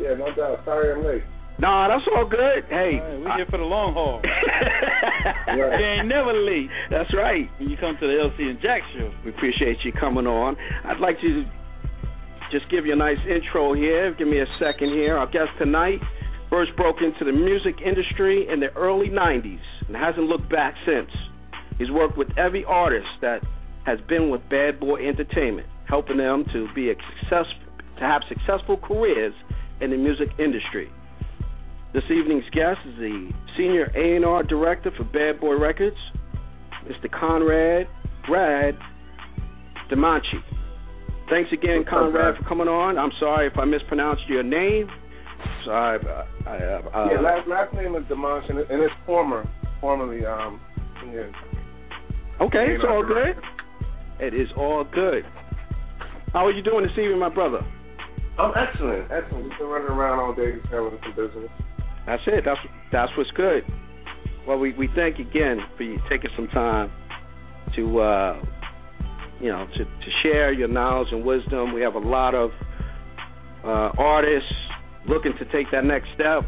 Yeah, no doubt. Sorry I'm late. Nah, that's all good. Hey, All right, we here for the long haul. Right. You ain't never late that's right. when you come to the LC and Jack show. We appreciate you coming on. I'd like to just give you a nice intro here. Give me a second here. Our guest tonight first broke into the music industry in the early 90s and hasn't looked back since. He's worked with every artist that has been with Bad Boy Entertainment, helping them to be a success to have successful careers in the music industry. This evening's guest is the senior A&R director for Bad Boy Records, Mr. Conrad Brad DeManchi. Thanks again, Conrad, for coming on. I'm sorry if I mispronounced your name. Sorry, uh, I, uh, yeah, last last name is Dimanche, and, and it's former, formerly um. Yeah. okay, it's all good. It is all good. How are you doing this evening, my brother? I'm excellent, excellent. Just been running around all day, just handling some business. That's it. That's that's what's good. Well, we we thank you again for you taking some time to uh, you know to to share your knowledge and wisdom. We have a lot of uh, artists looking to take that next step,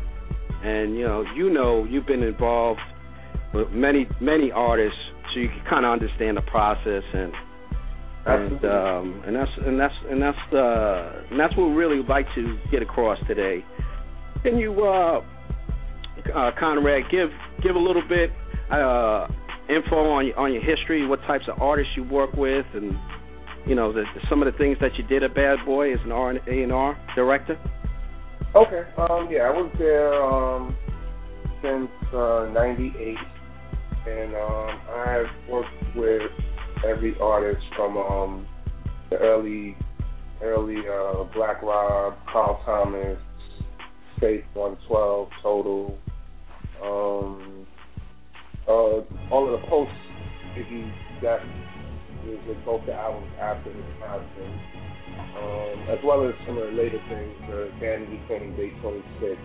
and you know you know you've been involved with many many artists, so you can kind of understand the process and and um, and that's and that's and that's uh, and that's what we really would like to get across today. Can you, uh, uh, Conrad, give give a little bit uh, info on your, on your history, what types of artists you work with, and you know the, some of the things that you did at Bad Boy as an R and A and R director. Okay. Um. Yeah, I was there um since uh, '98, and um I've worked with every artist from um the early early uh Black Rob, Carl Thomas, Faith 112, Total, um uh all of the post Biggie Death music, both the albums after his passing um, as well as some of the later things, the Danity Kane, Day 26,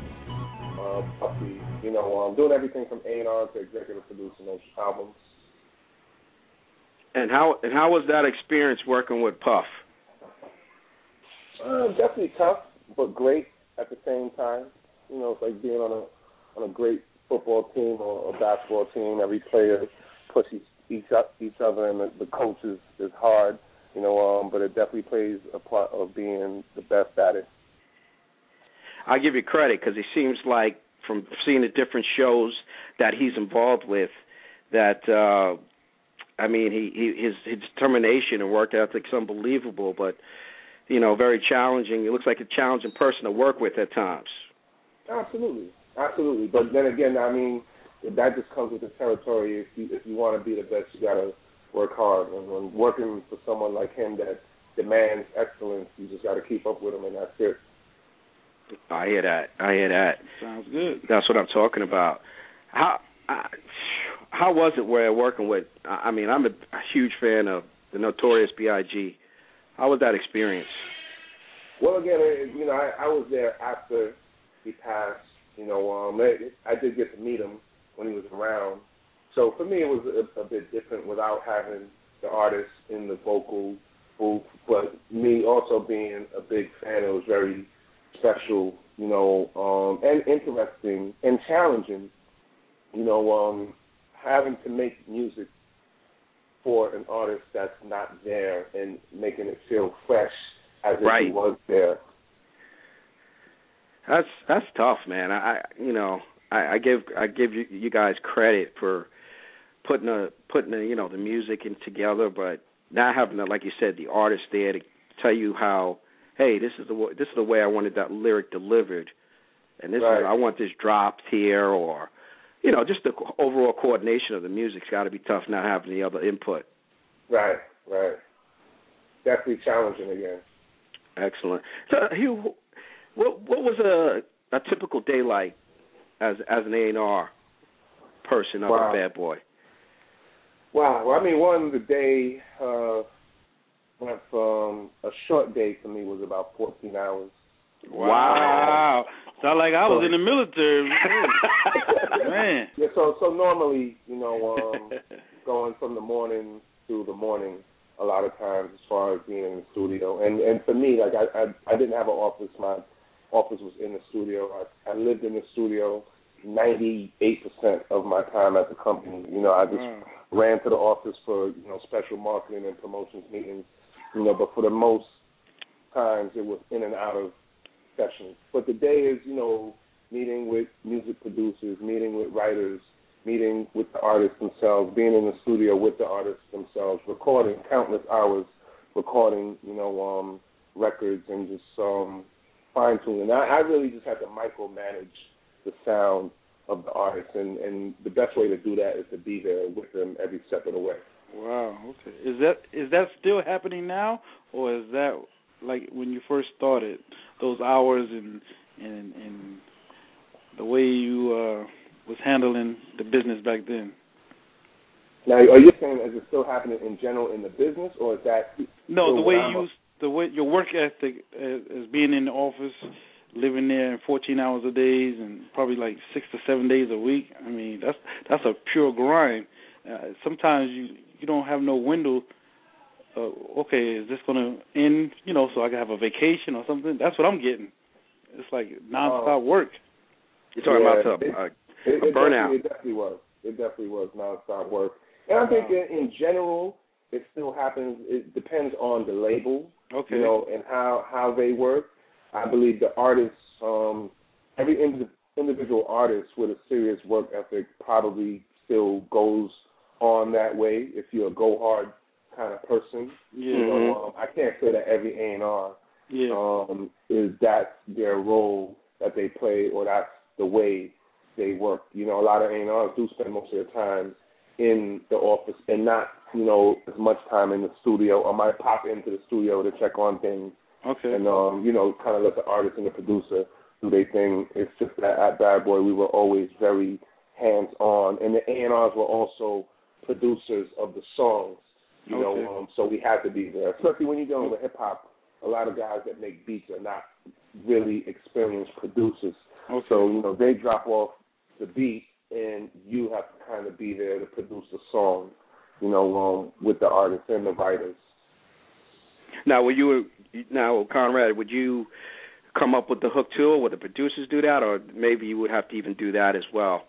uh, Puffy, you know, um, doing everything from A&R to executive producing those albums. And how and how was that experience working with Puff? Uh, definitely tough, but great at the same time. You know, it's like being on a on a great football team or a basketball team. Every player pushes each each other, and the, the coach is, is hard. You know, um, but it definitely plays a part of being the best at it. I give you credit because it seems like from seeing the different shows that he's involved with, that uh, I mean, he, he his his determination and work ethic's unbelievable, but you know, very challenging. He looks like a challenging person to work with at times. Absolutely, absolutely. But then again, I mean, that just comes with the territory. If you if you want to be the best, you got to work hard. And when working for someone like him that demands excellence, you just got to keep up with him, and that's it. I hear that. I hear that. Sounds good. That's what I'm talking about. How I, how was it where working with? I I mean, I'm a, a huge fan of the Notorious B.I.G. How was that experience? Well, again, it, you know, I, I was there after he passed. You know, um, it, I did get to meet him when he was around. So for me, it was a, a bit different without having the artist in the vocal booth. But me also being a big fan, it was very special, you know, um, and interesting and challenging. You know, um, having to make music for an artist that's not there and making it feel fresh as if Right. he was there. That's that's tough, man. I, I you know I, I give I give you, you guys credit for putting a putting a, you know the music in together, but not having the, like you said the artist there to tell you how hey this is the this is the way I wanted that lyric delivered, and this Right. is I want this dropped here or you know just the overall coordination of the music's got to be tough not having the other input. Right, right. Definitely challenging again. Excellent. So Hugh, what what was a a typical day like as as an A and R person of Wow. a bad boy? Wow. Well, I mean, one the day uh, went from a short day for me was about 14 hours. Wow. wow. Sound like I was in the military. Man. Yeah. So so normally, you know, um, going from the morning to the morning, a lot of times as far as being in the studio, and and for me, like I I, I didn't have an office. My office was in the studio. I, I lived in the studio 98% of my time at the company. You know, I just Wow. ran to the office for you know special marketing and promotions meetings. You know, but for the most times it was in and out of sessions. But the day is you know meeting with music producers, meeting with writers, meeting with the artists themselves, being in the studio with the artists themselves, recording countless hours, recording you know um records and just um fine tuning. I, I really just had to micromanage the sound of the artist, and and the best way to do that is to be there with them every step of the way. Wow. Okay. Is that is that still happening now, or is that like when you first started? Those hours and and and the way you uh was handling the business back then. Now, are you saying is it still happening in general in the business, or is that No, the way you the way your work ethic as, as being in the office, living there 14 hours a day and probably like six to seven days a week. I mean, that's that's a pure grind. Uh, sometimes you you don't have no window. Uh, okay, is this gonna end? You know, so I can have a vacation or something. That's what I'm getting. It's like nonstop Oh. work. You're talking Yeah, about it- some, uh, It, A it burnout. Definitely, it definitely was. It definitely was nonstop work. And I think in, in general, it still happens. It depends on the label, Okay. you know, and how how they work. I believe the artists, um, every indi- individual artist with a serious work ethic probably still goes on that way. If you're a go hard kind of person, yeah. you know, um, I can't say that every A and R Yeah. um, is that their role that they play or that's the way they work. You know, a lot of A&Rs do spend most of their time in the office and not, you know, as much time in the studio or might pop into the studio to check on things okay. and, um, you know, kind of let the artist and the producer do their thing. It's just that at Bad Boy we were always very hands-on and the A&Rs were also producers of the songs. You Okay. know, um, so we had to be there, especially when you're dealing with hip hop. A lot of guys that make beats are not really experienced producers. okay. So, you know, they drop off the beat and you have to kind of be there to produce the song, you know, um, with the artists and the writers. Now, were you now Conrad? Would you come up with the hook too, or would the producers do that, or maybe you would have to even do that as well?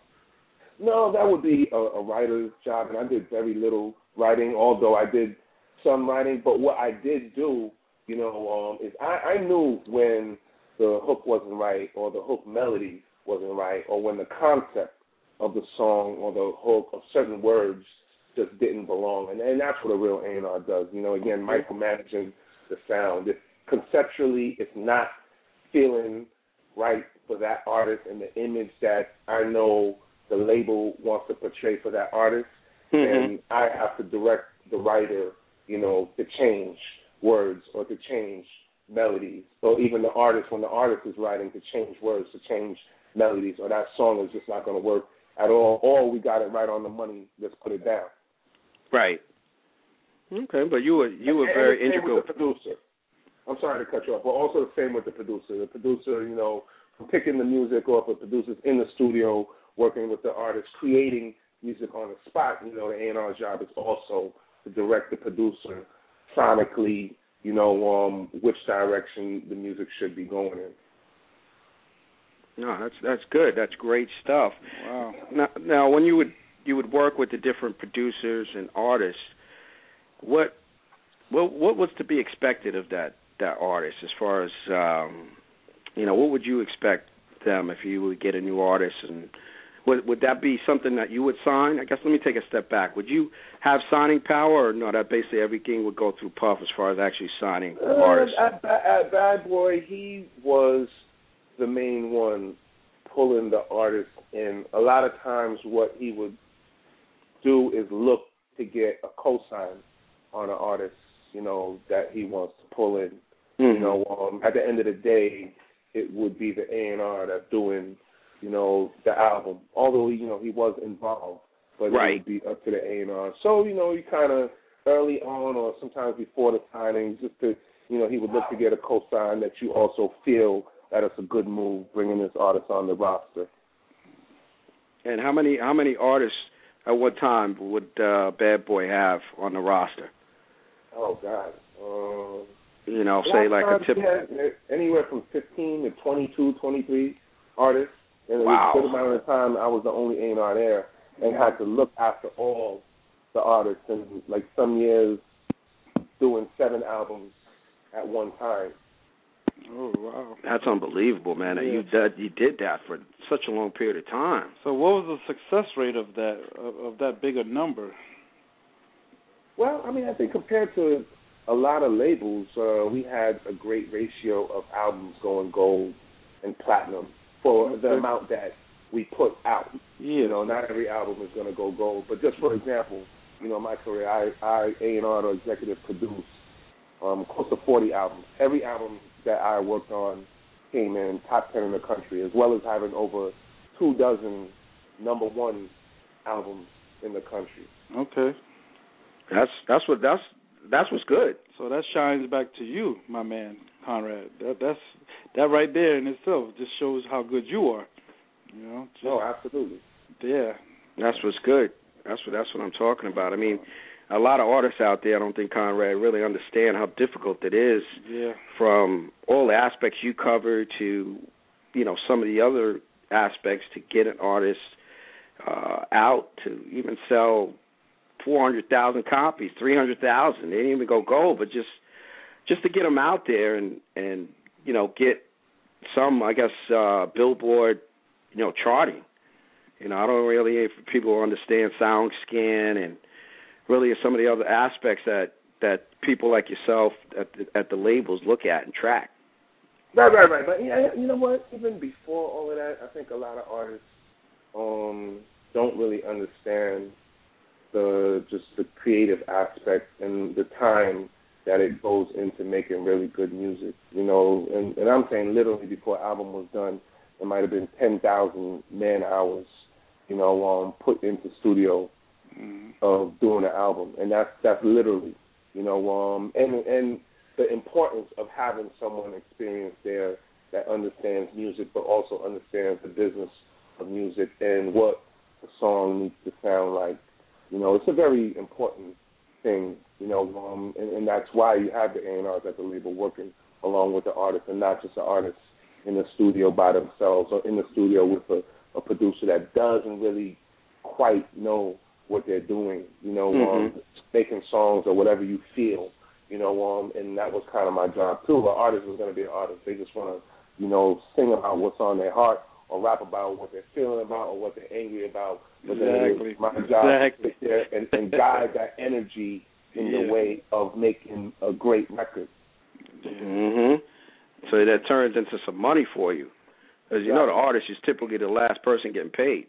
No, that would be a, a writer's job, and I did very little writing, although I did some writing. But what I did do, you know, um, is I, I knew when the hook wasn't right, or the hook melody wasn't right, or when the concept of the song or the hook or certain words just didn't belong, and, and that's what a real A&R does. You know, again, micromanaging the sound. If conceptually it's not feeling right for that artist and the image that I know the label wants to portray for that artist, Mm-hmm. and I have to direct the writer, you know, to change words or to change melodies, or even the artist when the artist is writing to change words, to change melodies, or that song is just not going to work at all. Or we got it right on the money. Let's put it down. Right. Okay, but you were you were And- very and the same integral. with the producer. I'm sorry to cut you off, but also the same with the producer. The producer, you know, from picking the music off of producers in the studio, working with the artist, creating music on the spot. You know, the A&R's job is also to direct the producer sonically, you know, um, which direction the music should be going in. No, that's that's good. That's great stuff. wow. Now, now when you would you would work with the different producers and artists, what what what was to be expected of that that artist as far as um, you know? What would you expect them if you would get a new artist and would would that be something that you would sign? I guess let me take a step back. Would you have signing power, or no? That basically everything would go through Puff as far as actually signing uh, artists. At, at Bad Boy, he was the main one pulling the artist in. A lot of times, what he would do is look to get a cosign on an artist, you know, that he wants to pull in. Mm-hmm. You know, um, at the end of the day, it would be the A and R that's doing you know, the album. Although you know he was involved, but right. it would be up to the A and R. So you know, you kind of early on, or sometimes before the signing, just to you know, he would look to get a cosign that you also feel that it's a good move bringing this artist on the roster. And how many how many artists at what time would uh, Bad Boy have on the roster? Oh God. Um, you know, say like a tip. Anywhere from 15 to 22, 23 artists. And wow. a good amount of time I was the only A&R there and had to look after all the artists and like some years doing seven albums at one time. Oh wow, that's unbelievable, man! Yeah. You did you did that for such a long period of time. So, what was the success rate of that of, of that bigger number? Well, I mean, I think compared to a lot of labels, uh, we had a great ratio of albums going gold and platinum for okay. the amount that we put out. Yeah. You know, not every album is going to go gold, but just for example, you know, my career, I I A and R executive produced um, close to 40 albums. Every album that I worked on came in top 10 in the country, as well as having over two dozen number one albums in the country. Okay. That's that's what that's that's what's good. So that shines back to you, my man Conrad. That that's that right there in itself just shows how good you are. You know. Just, oh, absolutely. Yeah. That's what's good. That's what that's what I'm talking about. I mean, a lot of artists out there, I don't think Conrad really understand how difficult it is. Yeah. From all the aspects you cover to, you know, some of the other aspects to get an artist uh, out to even sell four hundred thousand copies, three hundred thousand. They didn't even go gold, but just just to get them out there and and you know get some, I guess, uh, Billboard, you know, charting. You know, I don't really if people understand sound scan and really are some of the other aspects that that people like yourself at the, at the labels look at and track. Right, right, right. But yeah, you know what? Even before all of that, I think a lot of artists um don't really understand the just the creative aspect and the time that it goes into making really good music. You know, and, and I'm saying literally before album was done, there might have been ten thousand man hours, you know, um, put into studio mm-hmm. of doing an album, and that's that's literally, you know, um, and and the importance of having someone experienced there that understands music, but also understands the business of music and what the song needs to sound like. You know, it's a very important thing, you know, um, and, and that's why you have the A&Rs at the label working along with the artist and not just the artist in the studio by themselves or in the studio with a, a producer that doesn't really quite know what they're doing, you know, mm-hmm. um, making songs or whatever you feel, you know, um, and that was kind of my job too. An artist is going to be an artist. They just want to, you know, sing about what's on their heart or rap about what they're feeling about or what they're angry about. But exactly. then my job exactly. to sit there and, and guide that energy in yeah. the way of making a great record. Mhm. So that turns into some money for you, because you right. know the artist is typically the last person getting paid.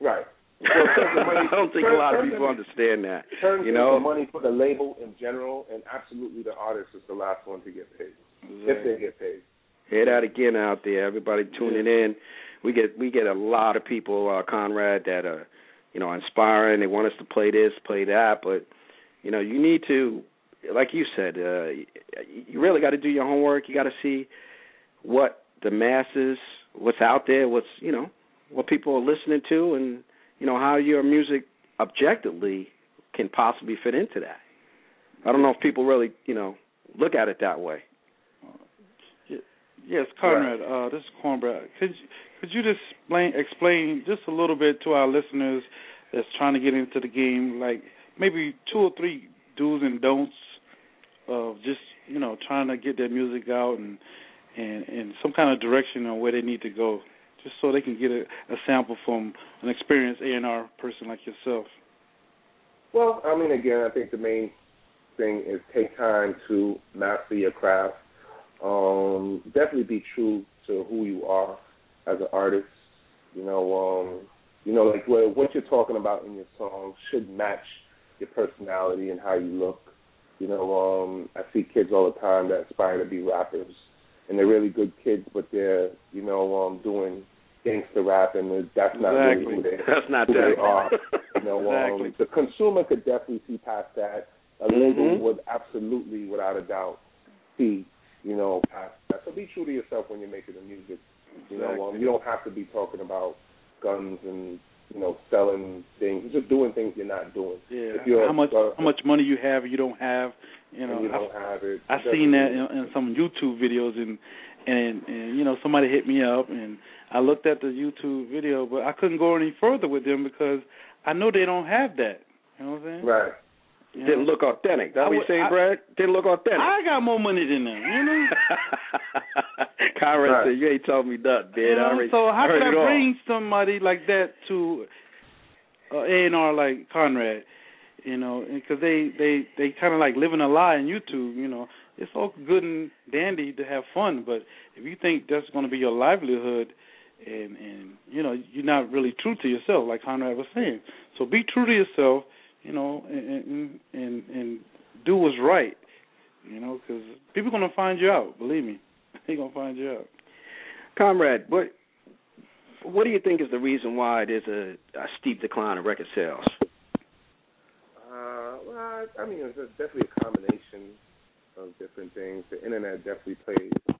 Right. So I don't think turn, a lot of turn, people understand that. Turns you know, money for the label in general, and absolutely the artist is the last one to get paid Exactly. if they get paid. Hear that again out there, everybody tuning in. We get we get a lot of people, uh, Conrad, that are you know inspiring. They want us to play this, play that, but you know you need to, like you said, uh, you really got to do your homework. You got to see what the masses, what's out there, what's you know what people are listening to, and you know how your music objectively can possibly fit into that. I don't know if people really you know look at it that way. Yes, Conrad. Right. Uh, this is Cornbread. Could you, could you just explain explain just a little bit to our listeners that's trying to get into the game, like maybe two or three do's and don'ts of just you know, trying to get their music out and and and some kind of direction on where they need to go, just so they can get a, a sample from an experienced A and R person like yourself. Well, I mean, again, I think the main thing is take time to master your craft. Um, definitely be true to who you are as an artist. You know, um, you know, like what, what you're talking about in your songs should match your personality and how you look. You know, um, I see kids all the time that aspire to be rappers, and they're really good kids, but they're, you know, um, doing gangster rap, and that's not exactly. really who they, that's not who that. they are. You know, exactly. um, the consumer could definitely see past that. A mm-hmm. label would absolutely, without a doubt, see, you know, past that. So be true to yourself when you're making the music. You know, um, you don't have to be talking about guns and you know selling things. Just doing things you're not doing. Yeah. If you're, how much uh, how much money you have, you don't have. You know, you I- don't have it. I it seen that in, in some YouTube videos and and and you know somebody hit me up and I looked at the YouTube video but I couldn't go any further with them because I know they don't have that. You know what I'm saying? Right. You know? Didn't look authentic. That I what you would- saying, I- Brad? Didn't look authentic. I got more money than them, you know. Conrad Right. said, "You ain't told me nothing, man. You know, I already, so how I heard could it I all." bring somebody like that to uh, A and R like Conrad? You know, because they they they kind of like living a lie on YouTube. You know, it's all good and dandy to have fun, but if you think that's going to be your livelihood, and and you know you're not really true to yourself, like Conrad was saying. So be true to yourself. You know, and and and, and do what's right. You know, because people are going to find you out. Believe me, they're going to find you out. Conrad, what what do you think is the reason why there's a, a steep decline in record sales? Uh, well, I, I mean, it's definitely a combination of different things. The internet definitely plays a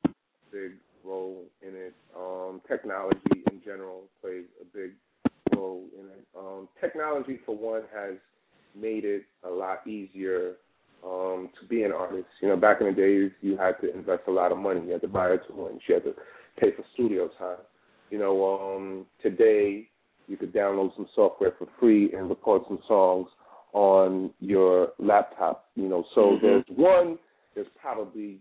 big role in it. Um, technology in general plays a big role in it. Um, technology, for one, has made it a lot easier um, to be an artist. You know, back in the days, you had to invest a lot of money. You had to buy a tool and you had to pay for studio time. You know, um, today you could download some software for free and record some songs on your laptop. You know, so Mhm. there's one. There's probably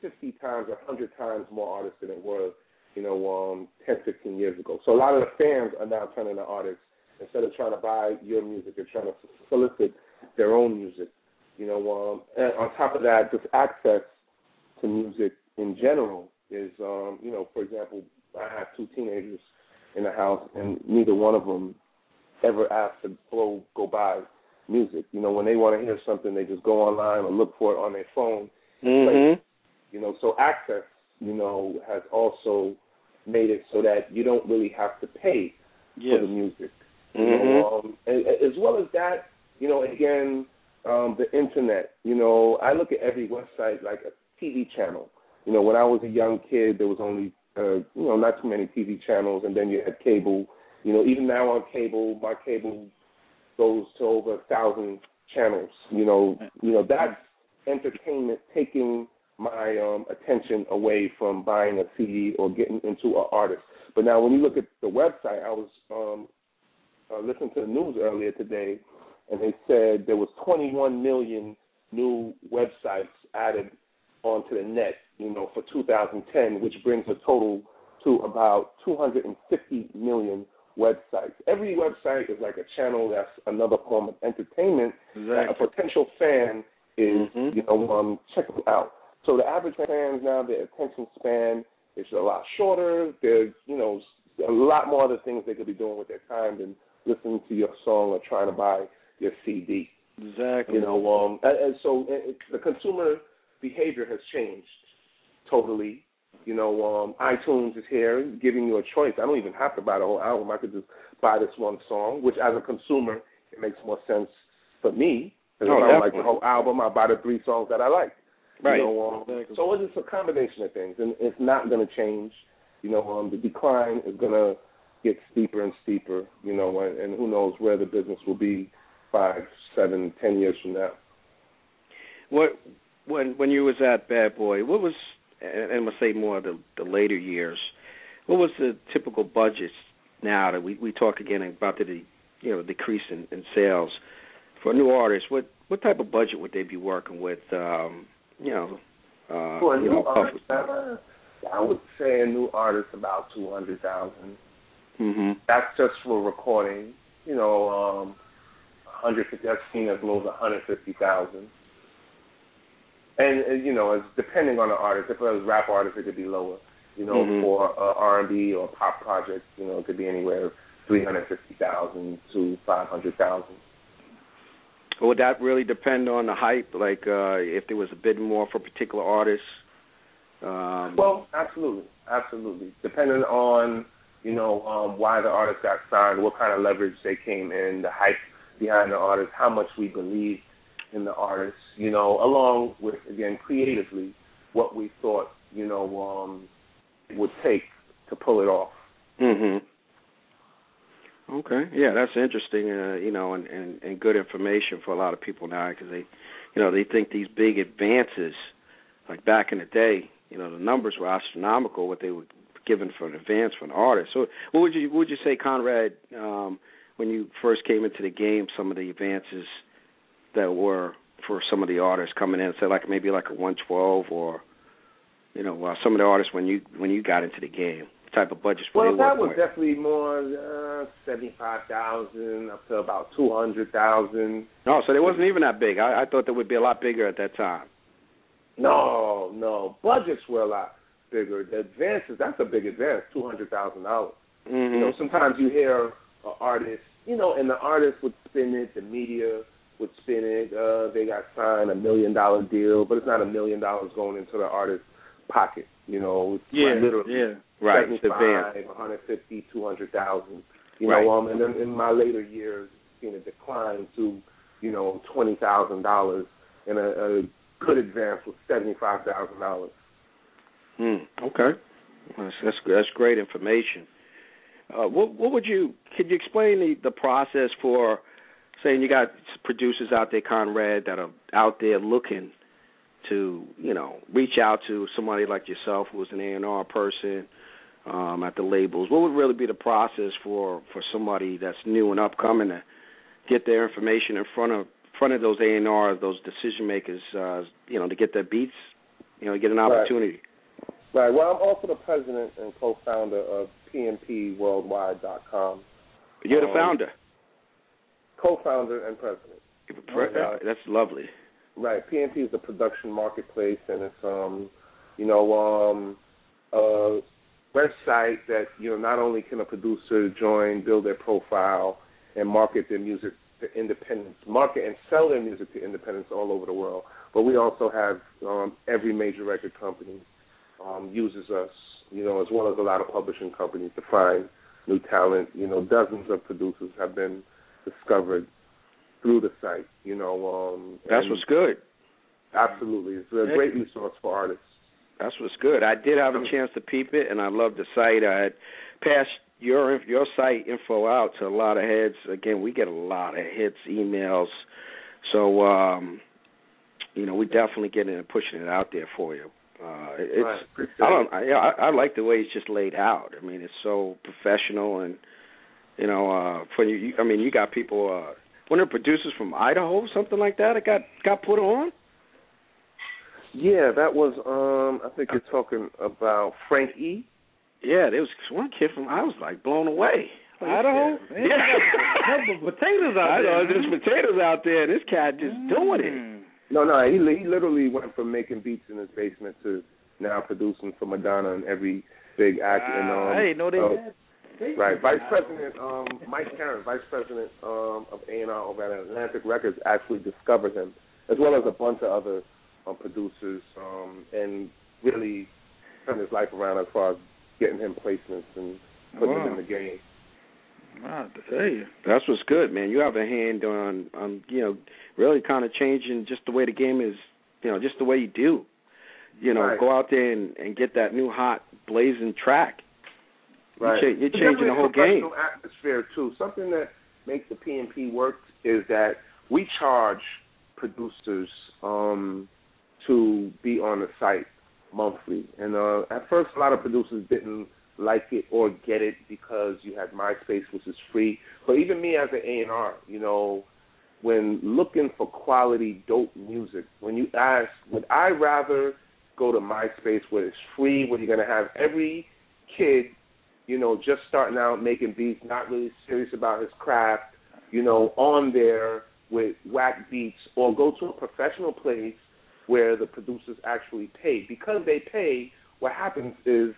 50 times, 100 times more artists than it was, you know, um, 10, 15 years ago. So a lot of the fans are now turning to artists instead of trying to buy your music. They're trying to solicit their own music. You know, um, and on top of that, just access to music in general is, um, you know, for example, I have two teenagers in the house, and neither one of them ever asked to go go buy music. You know, when they want to hear something, they just go online or look for it on their phone. Mm-hmm. You know, so access, you know, has also made it so that you don't really have to pay Yes. for the music. Mm-hmm. You know, um, and, as well as that, you know, again, um, the internet. You know, I look at every website like a TV channel. You know, when I was a young kid, there was only, uh, you know, not too many TV channels, and then you had cable. You know, even now on cable, my cable goes to over a thousand channels. You know, you know that's entertainment taking my um, attention away from buying a CD or getting into an artist. But now, when you look at the website, I was um, uh, listening to the news earlier today, and they said there was 21 million new websites added onto the net, you know, for 2010, which brings the total to about 250 million websites. Every website is like a channel that's another form of entertainment that a potential fan is, Mhm. you know, um, checking out. So the average fans now, their attention span is a lot shorter. There's, you know, a lot more other things they could be doing with their time than listening to your song or trying to buy your CD. Exactly. You know, um, and, and so it, it, the consumer behavior has changed totally. You know, um, iTunes is here giving you a choice. I don't even have to buy the whole album. I could just buy this one song, which as a consumer, it makes more sense for me. Because Oh, if I don't like the whole album, I buy the three songs that I like. Right. You know, um, Exactly. So it's just a combination of things, and it's not going to change. You know, um, the decline is going to get steeper and steeper. You know, and, and who knows where the business will be five, seven, ten years from now. What when when you was at Bad Boy, what was and I'm gonna say more the the later years, what was the typical budgets now that we we talk again about the you know decrease in, in sales for new artists? What what type of budget would they be working with? Um, you know, uh, For a you new know, artist, uh, I would say a new artist about two hundred thousand. Mhm. That's just for recording. You know, um, 150. I've seen as low as 150,000. And you know, it's depending on the artist. If it was rap artist, it could be lower. You know, Mhm. for uh, R&B or pop projects, you know, it could be anywhere 350,000 to 500,000. Would that really depend on the hype? Like, uh, if there was a bit more for particular artists? Um, Well, absolutely, absolutely. Depending on you know um, why the artist got signed, what kind of leverage they came in, the hype behind the artist, how much we believe in the artist, you know, along with again creatively what we thought you know um, it would take to pull it off. Mhm. Okay. Yeah, that's interesting. Uh, you know, and, and and good information for a lot of people now because they, you know, they think these big advances, like back in the day, you know, the numbers were astronomical what they were given for an advance for an artist. So, what would you what would you say, Conrad, um, when you first came into the game, some of the advances that were for some of the artists coming in, say like maybe like a 112 or, you know, uh, some of the artists when you when you got into the game, what type of budgets were Well, that was with? definitely more uh, seventy-five thousand up to about two hundred thousand. No, so they wasn't even that big. I, I thought they would be a lot bigger at that time. No, no. Budgets were a lot bigger. The advances, that's a big advance, two hundred thousand dollars. Mm-hmm. You know, sometimes you hear an artist, you know, and the artist would spin it, the media would spin it, uh, they got signed a million dollar deal, but it's not a million dollars going into the artist's pocket. You know, it's Yeah, literally yeah. right, advance. 75, 150, 200,000. You Right. know, um, and then in my later years, seen a decline to, you know, twenty thousand dollars, and a, a good advance was seventy five thousand dollars. Hmm. Okay, that's that's, that's great information. Uh, what what would you could you explain the the process for saying you got producers out there, Conrad, that are out there looking to you know reach out to somebody like yourself who's an A and R person um, at the labels. What would really be the process for for somebody that's new and upcoming to get their information in front of front of those A and R, those decision makers, uh, you know, to get their beats, you know, get an opportunity. Right. Well, I'm also the president and co-founder of PMPWorldwide.com. You're the Um, founder. Co-founder and president. Uh, that's lovely. Right. PMP is the production marketplace, and it's um, you know, um, a website that you know not only can a producer join, build their profile, and market their music to independents, market and sell their music to independents all over the world. But we also have um, every major record company um, uses us, you know, as well as a lot of publishing companies to find new talent. You know, dozens of producers have been discovered through the site. You know, um, That's what's good. absolutely it's a great resource for artists. That's what's good. I did have a chance to peep it, and I love the site. I had passed your your site info out to a lot of heads. Again, we get a lot of hits, emails. So, um, you know, we definitely getting and pushing it out there for you. It's Right. I don't. I, I I like the way it's just laid out. I mean, it's so professional, and you know, uh, for you, you I mean, you got people. Uh, one of the producers from Idaho, something like that. that got got put on. Yeah, that was um I think you're talking about Frank E. Yeah, there was one kid from. I was like blown away. Like, Idaho? Yeah. Couple potatoes out I there. know there's potatoes out there. This cat just doing it. Mm. No, no, he he literally went from making beats in his basement to now producing for Madonna and every big act. and um, I didn't know they uh, had. Right, Vice President um, Mike Caren, Vice President um, of A and R over at Atlantic Records, actually discovered him, as well as a bunch of other um, producers, um, and really turned his life around as far as getting him placements and putting him in the game. I have to tell you. That's what's good, man. You have a hand on, on you know, really kind of changing just the way the game is, you know, just the way you do. You know, Right. go out there and, and get that new hot blazing track. Right. You're, you're changing the whole game. atmosphere too. Something that makes the PMP work is that we charge producers um, to be on the site monthly. And uh, at first, a lot of producers didn't like it or get it because you had MySpace, which is free. But even me as an A and R, you know, when looking for quality dope music, when you ask, would I rather go to MySpace where it's free, where you're gonna have every kid, you know, just starting out making beats, not really serious about his craft, you know, on there with whack beats, or go to a professional place where the producers actually pay. Because they pay, what happens is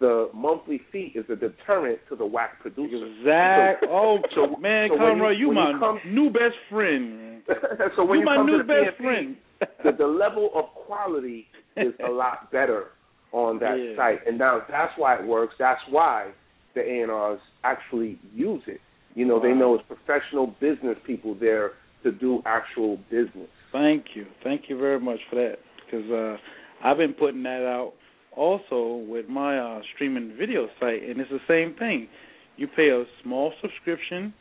the monthly fee is a deterrent to the whack producer. Exactly. So, oh so, man, so Conrad, you, when my you come, new best friend. so when you you my come new to best friend. the, the level of quality is a lot better on that Yeah. site, and now that's why it works. That's why the A&Rs actually use it. You know, they know it's professional business people there to do actual business. Thank you, thank you very much for that. Because uh, I've been putting that out also with my uh, streaming video site, and it's the same thing. You pay a small subscription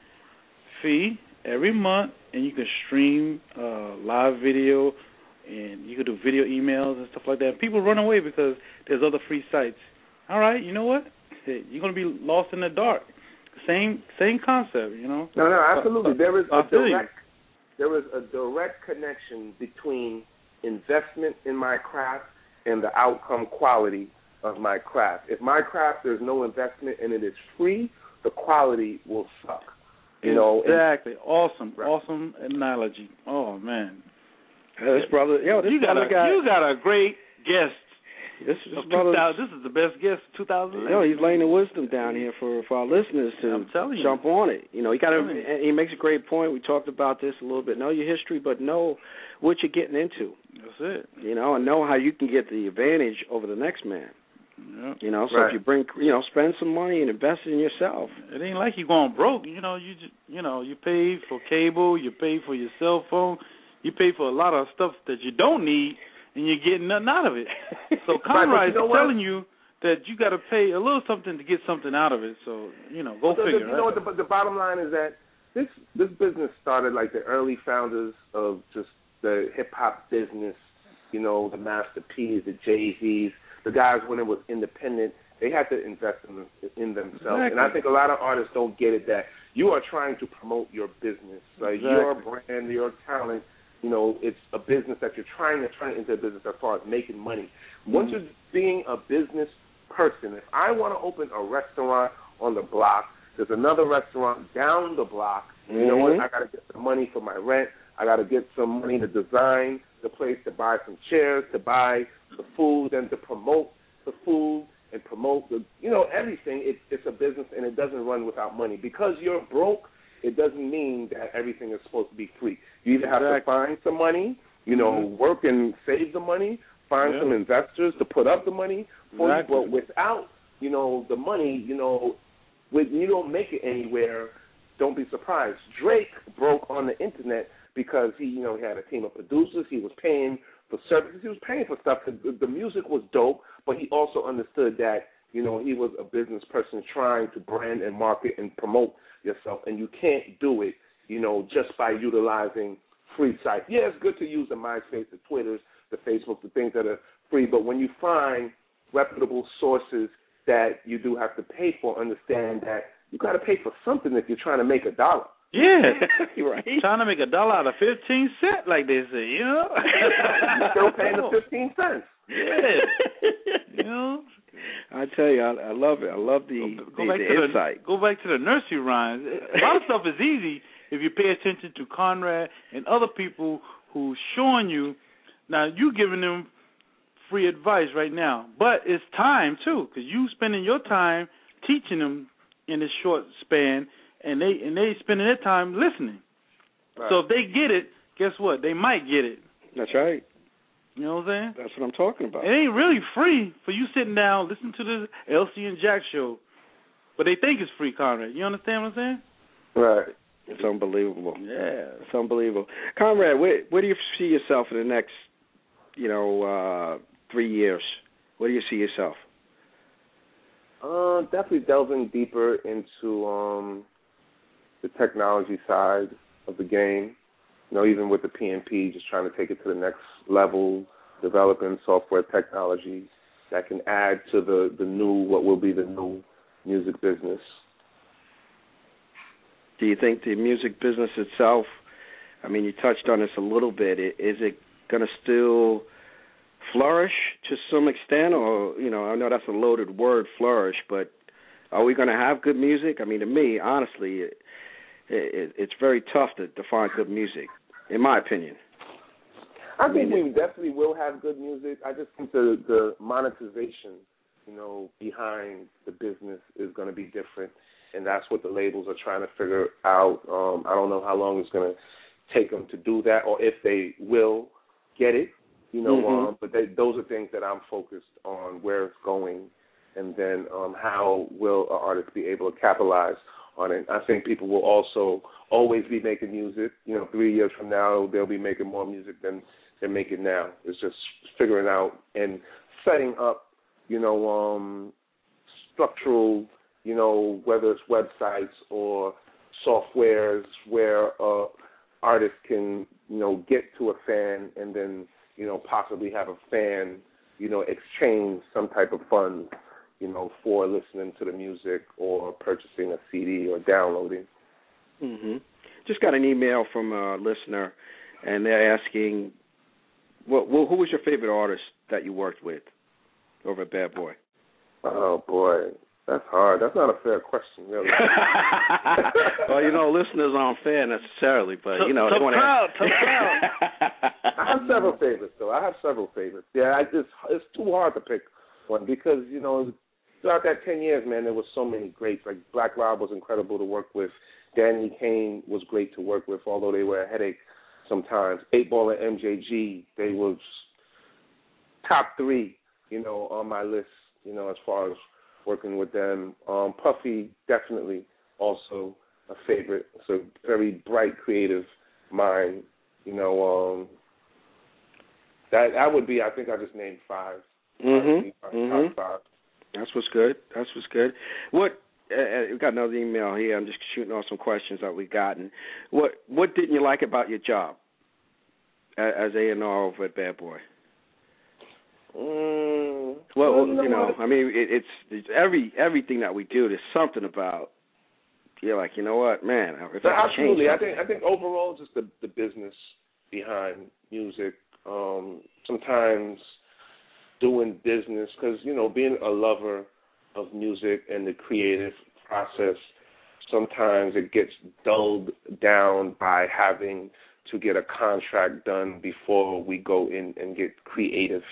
fee every month, and you can stream uh, live video, and you can do video emails and stuff like that. People run away because there's other free sites. All right, you know what? You're gonna be lost in the dark. Same same concept, you know. No, no, absolutely. There is a direct there is a direct connection between investment in my craft and the outcome quality of my craft. If my craft there's no investment and it is free, the quality will suck. You know, exactly. awesome, Right. awesome analogy. Oh man, This brother, yo, this you got a got you got a great guest. this, this of brother. this is the best guest of 2011. Yo, he's laying the wisdom down here for for our listeners to I'm telling you. jump on it. You know, he got I'm telling you. to. He makes a great point. We talked about this a little bit. Know your history, but know what you're getting into. That's it. You know, and know how you can get the advantage over the next man. Yeah. You know, so Right. if you bring, you know, spend some money and invest in yourself. It ain't like you going broke. You know, you just, you know you pay for cable, you pay for your cell phone, you pay for a lot of stuff that you don't need, and you're getting nothing out of it. So Conrad you know is telling you that you got to pay a little something to get something out of it. So you know, go So the- figure. You know what? The, the bottom line is that this this business started like the early founders of just the hip hop business. You know, the Master P's, the Jay Z's, the guys when it was independent. They had to invest in in themselves, and I think a lot of artists don't get it that you are trying to promote your business, like your brand, your talent. You know, it's a business that you're trying to turn it into a business as far as making money. Once Mm-hmm. you're being a business person, if I want to open a restaurant on the block, there's another restaurant down the block. You know what? Mhm. I got to get some money for my rent. I got to get some money to design the place, to buy some chairs, to buy the food, and to promote the food and promote the, you know, everything. It's it's a business and it doesn't run without money. Because you're broke, it doesn't mean that everything is supposed to be free. You either have to find some money, you know, Mhm. work and save the money, find Yeah. some investors to put up the money for Exactly. you. But without, you know, the money, you know, when you don't make it anywhere, don't be surprised. Drake broke on the internet because he, you know, he had a team of producers. He was paying for services. He was paying for stuff. The, the music was dope, but he also understood that, you know, he was a business person trying to brand and market and promote yourself, and you can't do it, you know, just by utilizing free sites. Yeah, it's good to use the MySpace, the Twitters, the Facebook, the things that are free, but when you find reputable sources that you do have to pay for, understand that you got to pay for something if you're trying to make a dollar. Yeah. right. Trying to make a dollar out of fifteen cent, like they say, you know. You're still paying the 15 cents. Yeah. I tell you, I, I love it. I love the Go, the, go the to insight. the go back to the nursery rhymes. A lot of stuff is easy if you pay attention to Conrad and other people who showing you. Now you giving them free advice right now, but it's time too because you spending your time teaching them in this short span, and they and they spending their time listening. So if they get it, guess what? They might get it. That's right. You know what I'm saying? That's what I'm talking about. It ain't really free for you sitting down listening to the LC and Jack show, but they think it's free, Conrad. You understand what I'm saying? Right. It's unbelievable. Yeah. It's unbelievable. Conrad, where where do you see yourself in the next, you know, uh three years? Where do you see yourself? Uh, definitely delving deeper into um, the technology side of the game. You know, even with the PMP, just trying to take it to the next level, developing software technology that can add to the the new what will be the new music business. Do you think the music business itself I mean, you touched on this a little bit. Is it going to still flourish to some extent, or you know, I know that's a loaded word, flourish, but are we going to have good music? I mean, to me, honestly, it, it, it's very tough to define good music, in my opinion. I think we definitely will have good music. I just think the the monetization, you know, behind the business is going to be different, and that's what the labels are trying to figure out. Um, I don't know how long it's going to take them to do that, or if they will get it. You know, mm-hmm. um, but they, those are things that I'm focused on where it's going, and then um, how will an artist be able to capitalize on it. I think people will also always be making music. You know, three years from now, they'll be making more music than they're making now. It's just figuring out and setting up, you know, um, structural, you know, whether it's websites or softwares where uh, artists can, you know, get to a fan and then, you know, possibly have a fan, you know, exchange some type of funds, you know, for listening to the music or purchasing a CD or downloading. Mhm. Just got an email from a listener, and they're asking, well, well, who was your favorite artist that you worked with over at Bad Boy? Oh boy, that's hard. That's not a fair question, really. well, you know, listeners aren't fair necessarily, but you know, tough they want crowd, to. tough crowd. I have several favorites, though. I have several favorites. Yeah, I just it's too hard to pick one because you know throughout that ten years, man, there was so many greats. Like Black Rob was incredible to work with. Danity Kane was great to work with, although they were a headache sometimes. Eight Ball and MJG, they was top three, you know, on my list, you know, as far as working with them. Um, Puffy definitely also a favorite. It's a very bright, creative mind. You know, um, that that would be. I think I just named 5 mm-hmm. Five, Mhm. Top five. That's what's good. That's what's good. What uh, uh, we got another email here. I'm just shooting off some questions that we've gotten. What What didn't you like about your job as A and R over at Bad Boy? Mm, Well, well, you know. I mean, it, it's, it's every everything that we do. There's something about you're like, you know what, man? If No, I absolutely. I think I think overall, just the the business behind music. Um, sometimes doing business because you know being a lover of music and the creative process. Sometimes it gets dulled down by having to get a contract done before we go in and get creative.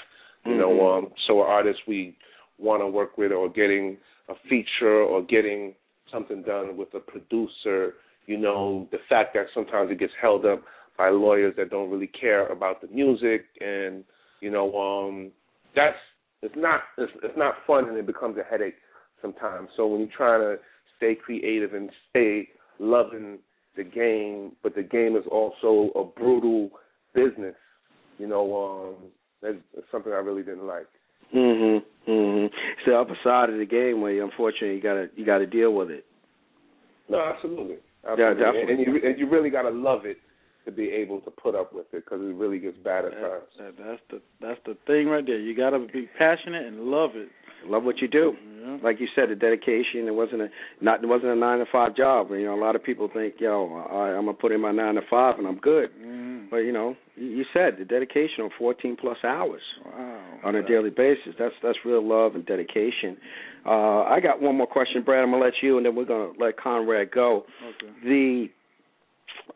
You know, Mhm. um, so artists we want to work with or getting a feature or getting something done with a producer, you know, the fact that sometimes it gets held up by lawyers that don't really care about the music and you know, um that's it's not it's, it's not fun and it becomes a headache sometimes. So when you're trying to stay creative and stay loving the game, but the game is also a brutal business, you know, um that's, that's something I really didn't like. Mhm. Mhm. It's the upper side of the game where you, unfortunately you gotta you gotta deal with it. No, absolutely. Yeah, absolutely. definitely. And you and you really got to love it to be able to put up with it because it really gets bad at That, times. that, that's the that's the thing right there. You got to be passionate and love it. Love what you do. Yeah. Like you said, the dedication. It wasn't a not. It wasn't a nine to five job. You know, a lot of people think, yo, I, I'm gonna put in my nine to five and I'm good. Mm. But you know, you, you said the dedication of 14 plus hours Wow. on a daily basis. That's that's real love and dedication. Uh, I got one more question, Brad. I'm gonna let you, and then we're gonna let Conrad go. Okay. The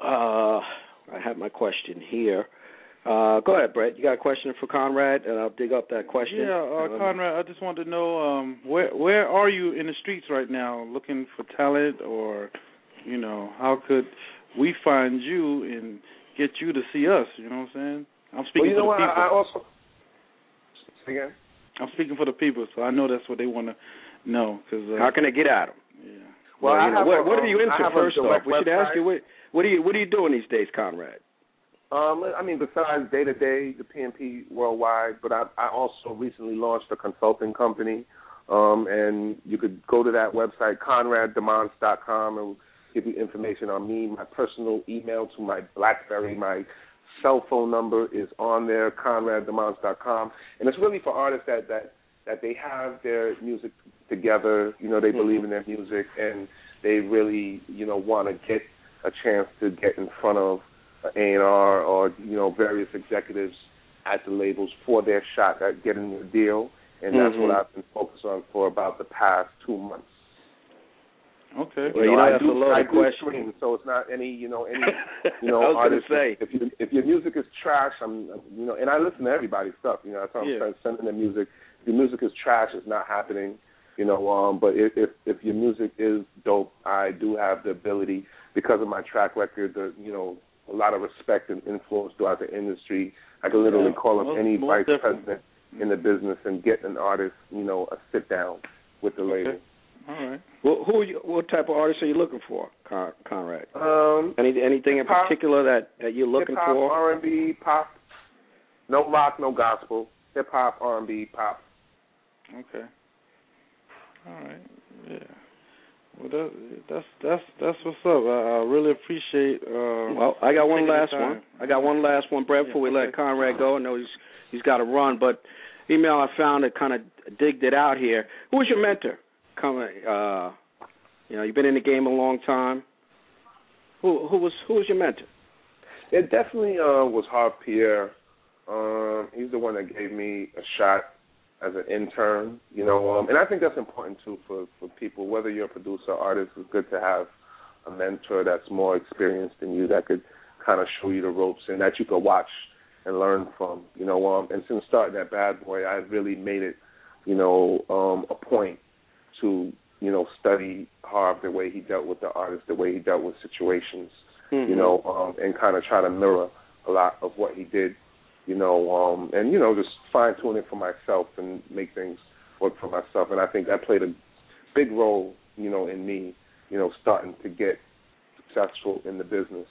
uh, I have my question here. Uh, go ahead, Brett. You got a question for Conrad, and I'll dig up that question. Yeah, uh, Um, Conrad, I just wanted to know um, where where are you in the streets right now, looking for talent, or you know, how could we find you and get you to see us? You know what I'm saying? I'm Well, speaking you know for what? the people. I also again. I'm speaking for the people, so I know that's what they want to know. Cause, uh, How can I get at him? yeah. Well, you know, what, a, what are you um, into I have a first off? We should ask you what what are you what are you doing these days, Conrad? Um, I mean, besides day to day, the PMP worldwide, but I, I also recently launched a consulting company, um, and you could go to that website, ConradDimanche.com, and give you information on me. My personal email to my BlackBerry, my cell phone number is on there, ConradDimanche.com, and it's really for artists that that that they have their music together. You know, they believe in their music, and they really, you know, want to get a chance to get in front of A and R or you know various executives at the labels for their shot at getting a deal, and that's Mhm. what I've been focused on for about the past two months. Okay. Well, you know, I that's do, a loaded I do question. stream, so it's not any you know any you know I artist. say. If you if your music is trash, I'm you know, and I listen to everybody's stuff. You know, that's how I'm Yeah. trying to the music. Your music is trash, it's not happening. You know, um, but if, if if your music is dope, I do have the ability because of my track record, the you know, a lot of respect and influence throughout the industry. I can literally Yeah, call up most- any most vice definitely. president in the business and get an artist, you know, a sit down with the Okay. label. All right. Well, who? Are you, what type of artist are you looking for, Con- Conrad? Um, Any anything in Hip-hop. particular that that you're looking for? hip hop, for? R and B, pop. No rock, no gospel. Hip hop, R and B, pop. Okay. All right. Yeah. Well, that, that's that's that's what's up. I, I really appreciate. Uh, Well, I got one last one. I got one last one, Brad, before we Yeah, let. Conrad go. I know he's he's got to run, but email I found that kind of digged it out here. Who was your mentor? Come, uh, you know, you've been in the game a long time. Who who was who was your mentor? It definitely uh, was Harve Pierre. Um, he's the one that gave me a shot as an intern. You know, um, and I think that's important too for for people. Whether you're a producer, or artist, it's good to have a mentor that's more experienced than you that could kind of show you the ropes and that you could watch and learn from. You know, um, and since starting at Bad Boy, I've really made it, you know, um, a point to you know study Harve the way he dealt with the artist, the way he dealt with situations you know, um, and kind of try to mirror a lot of what he did, you know, um, and you know, just fine tune it for myself and make things work for myself. And I think that played a big role, you know, in me, you know, starting to get successful in the business.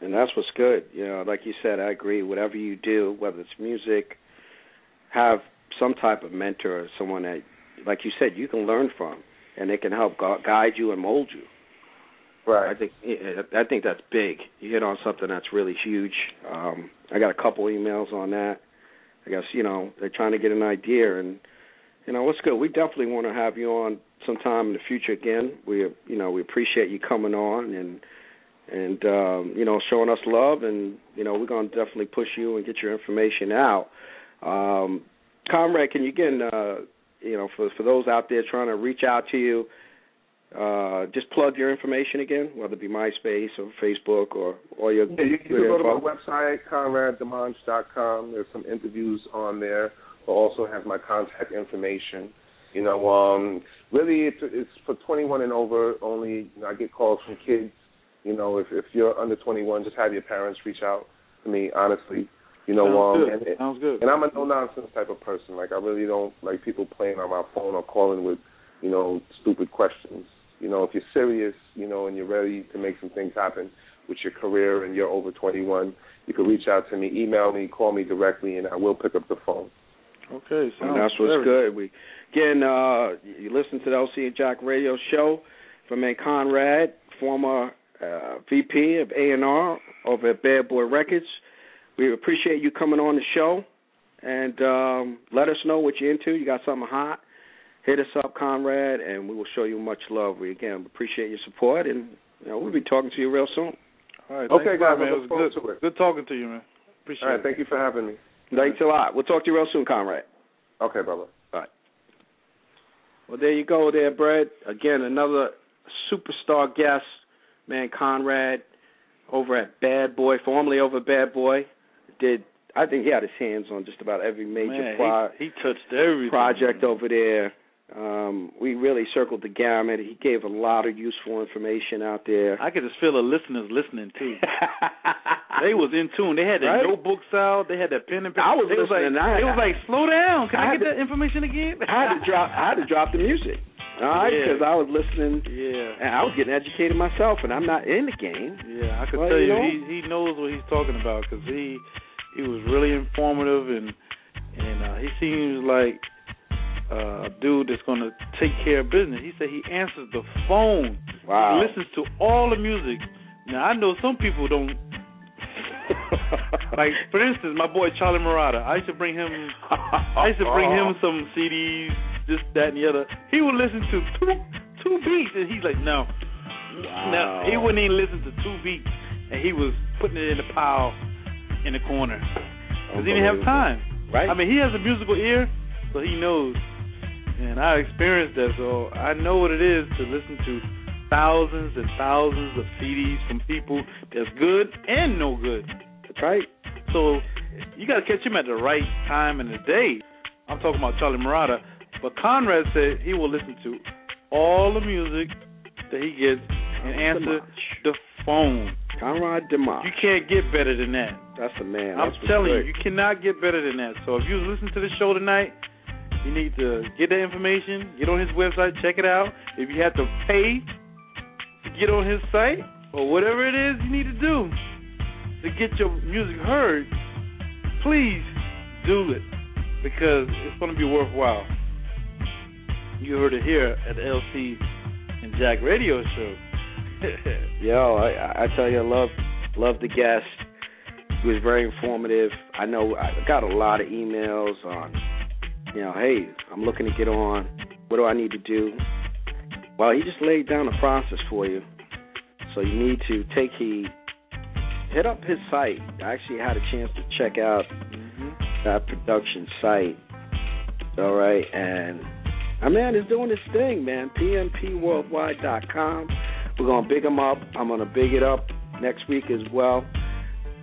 and that's what's good. You know, like you said, I agree. Whatever you do, whether it's music, have some type of mentor or someone that, like you said, you can learn from, and they can help guide you and mold you. I think I think that's big. You hit on something that's really huge. Um, I got a couple emails on that. I guess you know they're trying to get an idea, and you know what's good. We definitely want to have you on sometime in the future again. We you know we appreciate you coming on and and um, you know showing us love, and you know we're to definitely push you and get your information out. Um, Comrade, can you again, uh, you know, for for those out there trying to reach out to you, uh, just plug your information again, whether it be MySpace or Facebook or or your Yeah, you, you can go to my website, conraddimanche.com. There's some interviews on there. I'll also have my contact information. You know, um, really, it's, it's for 21 and over only. You know, I get calls from kids. You know, if if you're under 21, just have your parents reach out to me. Honestly, you know, Sounds um, good. and, Sounds good. and I'm a no nonsense type of person. Like I really don't like people playing on my phone or calling with, you know, stupid questions. You know, if you're serious, you know, and you're ready to make some things happen with your career and you're over 21, you can reach out to me, email me, call me directly, and I will pick up the phone. Okay, And sounds that's what's very- good. We again, uh, you listen to the LC and Jack Radio Show from man Conrad, former uh, VP of A and R over at Bad Boy Records. We appreciate you coming on the show, and um, let us know what you're into. You got something hot? Hit us up, Conrad, and we will show you much love. We again appreciate your support, and you know, we'll be talking to you real soon. All right, Okay, guys, man. It was good. to it. Good talking to you, man. Appreciate All right, it. thank you for having me. Thanks a lot. We'll talk to you real soon, Conrad. Okay, brother. All right. Well, there you go, there, Brad. Again, another superstar guest, man, Conrad, over at Bad Boy, formerly over Bad Boy. Did I think he had his hands on just about every major Man, pro- he, he touched everything. project over there. Um, we really circled the gamut. He gave a lot of useful information out there. I could just feel the listeners listening too. they was in tune. They had their Right? notebooks out. They had their pen and paper. I was they was like. I- they was like, slow down. Can I I, get to- that information again? I had to drop. I had to drop the music. All right, Yeah. because I was listening Yeah. and I was getting educated myself, and I'm not in the game. Yeah, I could Well, tell you you, know? he he knows what he's talking about because he he was really informative and and uh, he seems like uh, a dude that's gonna take care of business. He said he answers the phone. Wow. He listens to all the music. Now I know some people don't. like for instance, my boy Charlie Murata. I used to bring him. I used to bring him some CDs, this, that, and the other. He would listen to two two beats, and he's like, no, no, he wouldn't even listen to two beats. and he was putting it in the pile in the corner because he didn't have time. Right. I mean, he has a musical ear, so he knows. And I experienced that, so I know what it is to listen to thousands and thousands of CDs from people that's good and no good. That's right. So you got to catch him at the right time in the day. I'm talking about Charlie Marotta. But Conrad said he will listen to all the music that he gets and answer the phone. Conrad Dimanche. You can't get better than that. That's the man. I'm That's telling you, you cannot get better than that. So if you listen to the show tonight, you need to get that information, get on his website, check it out. If you have to pay to get on his site or whatever it is you need to do to get your music heard, please do it because it's going to be worthwhile. You heard it here at the LC and Jack Radio Show. Yo, I, I tell you, I love love the guest. He was very informative. I know I got a lot of emails on, you know, hey, I'm looking to get on. What do I need to do? Well, he just laid down the process for you. So you need to take heed. Hit up his site. I actually had a chance to check out mm-hmm. that production site. All right, and my man is doing his thing, man. PMPWorldwide.com. We're gonna big him up. I'm gonna big it up next week as well.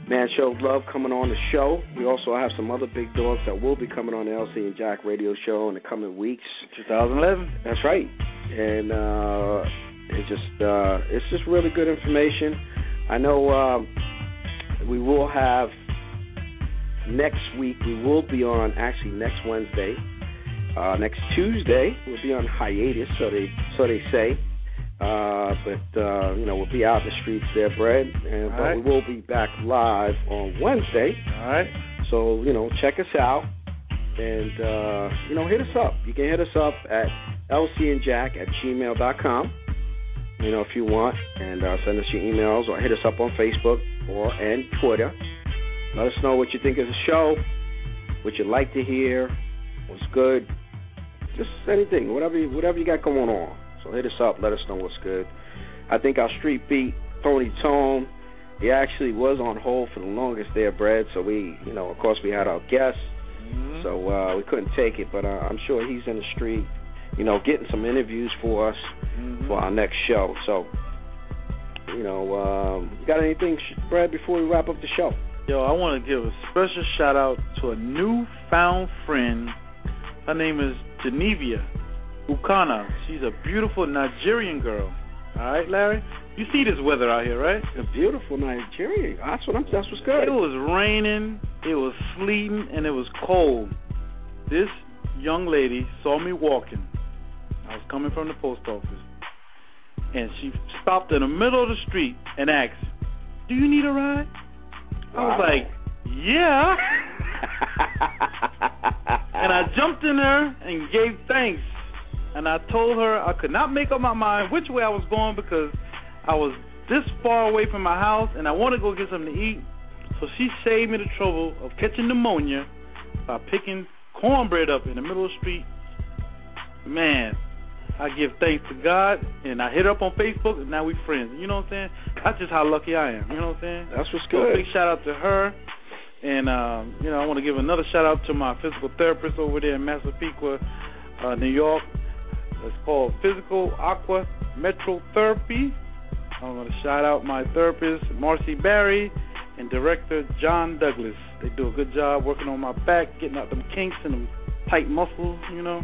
Man, show love coming on the show. We also have some other big dogs that will be coming on the LC and Jack Radio Show in the coming weeks. 2011. That's right, and uh, it just uh, it's just really good information. I know um, we will have next week. We will be on actually next Wednesday. Uh, next Tuesday we'll be on hiatus, so they so they say. Uh, but uh, you know we'll be out in the streets there, Brad, and but right. we will be back live on Wednesday. All right. So you know check us out, and uh, you know hit us up. You can hit us up at lcandjack at gmail.com. You know if you want, and uh, send us your emails or hit us up on Facebook or and Twitter. Let us know what you think of the show, what you'd like to hear, what's good, just anything, whatever you, whatever you got going on. So hit us up, let us know what's good. I think our street beat, Tony Tone, he actually was on hold for the longest there, Brad. So we, you know, of course we had our guests, Mhm. so uh, we couldn't take it. But uh, I'm sure he's in the street, you know, getting some interviews for us Mhm. for our next show. So, you know, um, got anything, Brad, before we wrap up the show? Yo, I want to give a special shout out to a newfound friend. Her name is Genevia Ukana. She's a beautiful Nigerian girl. All right, Larry. You see this weather out here, right? A beautiful Nigeria. That's what I'm. That's what's good. It was raining, it was sleeting, and it was cold. This young lady saw me walking. I was coming from the post office. And she stopped in the middle of the street and asked, Do you need a ride? I was Wow. like, Yeah. and I jumped in there and gave thanks. And I told her I could not make up my mind which way I was going because I was this far away from my house and I want to go get something to eat. So she saved me the trouble of catching pneumonia by picking cornbread up in the middle of the street. Man, I give thanks to God and I hit her up on Facebook and now we friends. You know what I'm saying? That's just how lucky I am. You know what I'm saying? That's what's So good. big shout out to her. And um, you know, I want to give another shout out to my physical therapist over there in Massapequa, uh, New York. It's called Physical Aqua Metro Therapy. I'm going to shout out my therapist, Marcy Barry, and director John Douglas. They do a good job working on my back, getting out them kinks and them tight muscles, you know.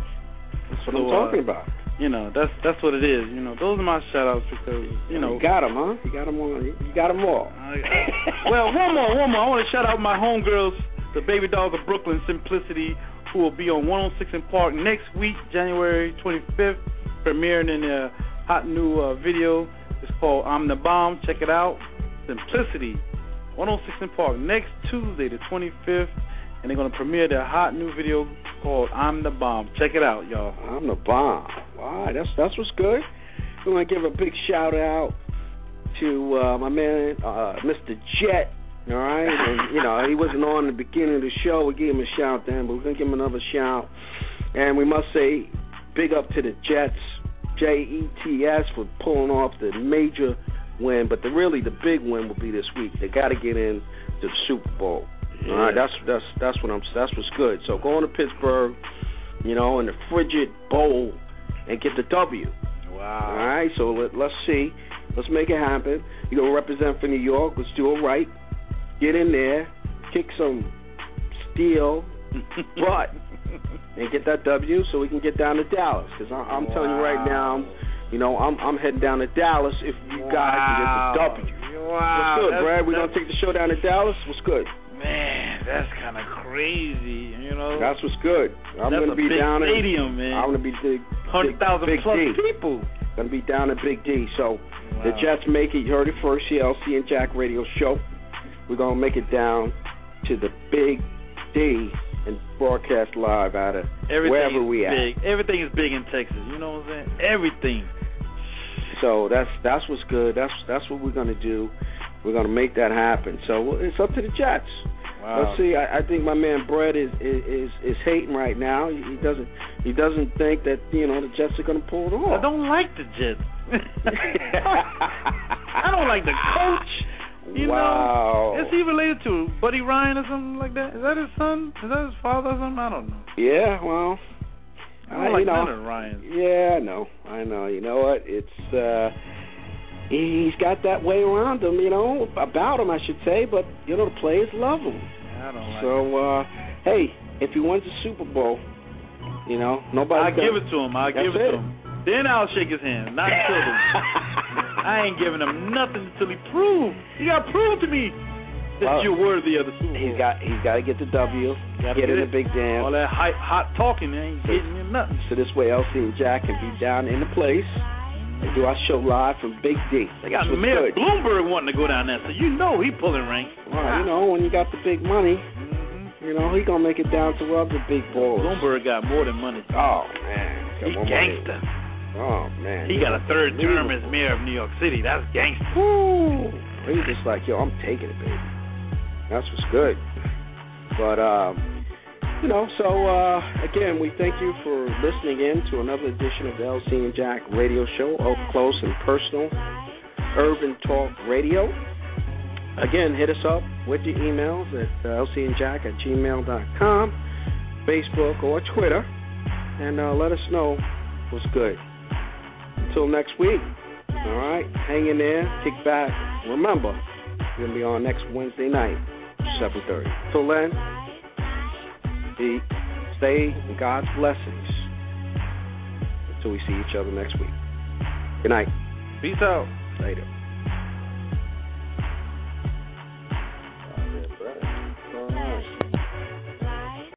That's what So, I'm uh, talking about. You know, that's that's what it is. You know, those are my shout outs because, you know, you got them, huh? You got them all. You got them all. well, one more, one more. I want to shout out my homegirls, the Baby Dolls of Brooklyn, Simplicity, who will be on 106 & Park next week, January 25th, premiering in a hot new uh, video. It's called I'm the Bomb. Check it out. Simplicity, 106 & Park next Tuesday, the 25th, and they're gonna premiere their hot new video called I'm the Bomb. Check it out, y'all. I'm the bomb. All right, that's that's what's good. We want to give a big shout out to uh, my man, uh, Mr. Jet. All right, and you know he wasn't on the beginning of the show. We gave him a shout then, but we're gonna give him another shout. And we must say, big up to the Jets, J E T S, for pulling off the major win, but the really the big win will be this week. They got to get in to the Super Bowl. Yeah. All right, that's that's that's what I'm. That's what's good. So go on to Pittsburgh, you know, in the frigid bowl, and get the W. Wow. All right, so let, let's see. Let's make it happen. You gonna represent for New York. Let's do it right. Get in there, kick some steel, butt, and get that W so we can get down to Dallas. Because I'm wow. telling you right now, you know, I'm I'm heading down to Dallas if you wow. guys can get the W. Wow. What's good, that's, Brad? We're gonna take the show down to Dallas. What's good? Man, that's kind of crazy. You know. That's what's good. I'm gonna be big down stadium, in. Stadium, man. I'm gonna be big. Hundred thousand plus D. people. Gonna be down in Big D. So wow. the Jets make it. You heard it first. The LC and Jack Radio Show. We're gonna make it down to the Big D and broadcast live out of Everything wherever is we big. at. Everything is big in Texas. You know what I'm saying? Everything. So that's that's what's good. That's that's what we're gonna do. We're gonna make that happen. So it's up to the Jets. Wow. Let's see. I, I think my man Brett is, is is hating right now. He doesn't he doesn't think that you know the Jets are going to pull it off. I don't like the Jets. I don't like the coach. You wow. know, is he related to Buddy Ryan or something like that? Is that his son? Is that his father or something? I don't know. Yeah, well, I don't uh, like you know, Ryan. Yeah, I know. I know. You know what? It's uh he's got that way around him, you know, about him I should say, but you know the players love him. I don't like So uh hey, if he wins the Super Bowl, you know, nobody I'll give it to him. I'll give it, to him. Then I'll shake his hand. Not until then. I ain't giving him nothing until he proves. He got to prove to me that Well, you're worthy of the Super Bowl. He's got he's got to get the W, get get in it. the big dance. All that hot, hot talking ain't getting me nothing. So this way, LC and Jack can be down in the place and do our show live from Big D. They got Mayor good. Bloomberg wanting to go down there, so you know he pulling rank. Well, you know, when you got the big money, Mhm. you know, he gonna make it down to the big balls. Bloomberg got more than money. Oh man, He more money. Oh man, He got a third term as mayor of New York City. That's gangster. Woo! He's just like, yo, I'm taking it, baby. That's what's good. But um, you know, so uh, again, we thank you for listening in to another edition of the LC and Jack Radio Show, up close and personal, urban talk radio. Again, hit us up with your emails at uh, lcandjack at gmail.com, Facebook or Twitter, and uh, let us know what's good. Until next week, all right, hang in there, kick back. Remember, we're going to be on next Wednesday night, 7.30. Till then, be, stay in God's blessings until we see each other next week. Good night. Peace out. Later.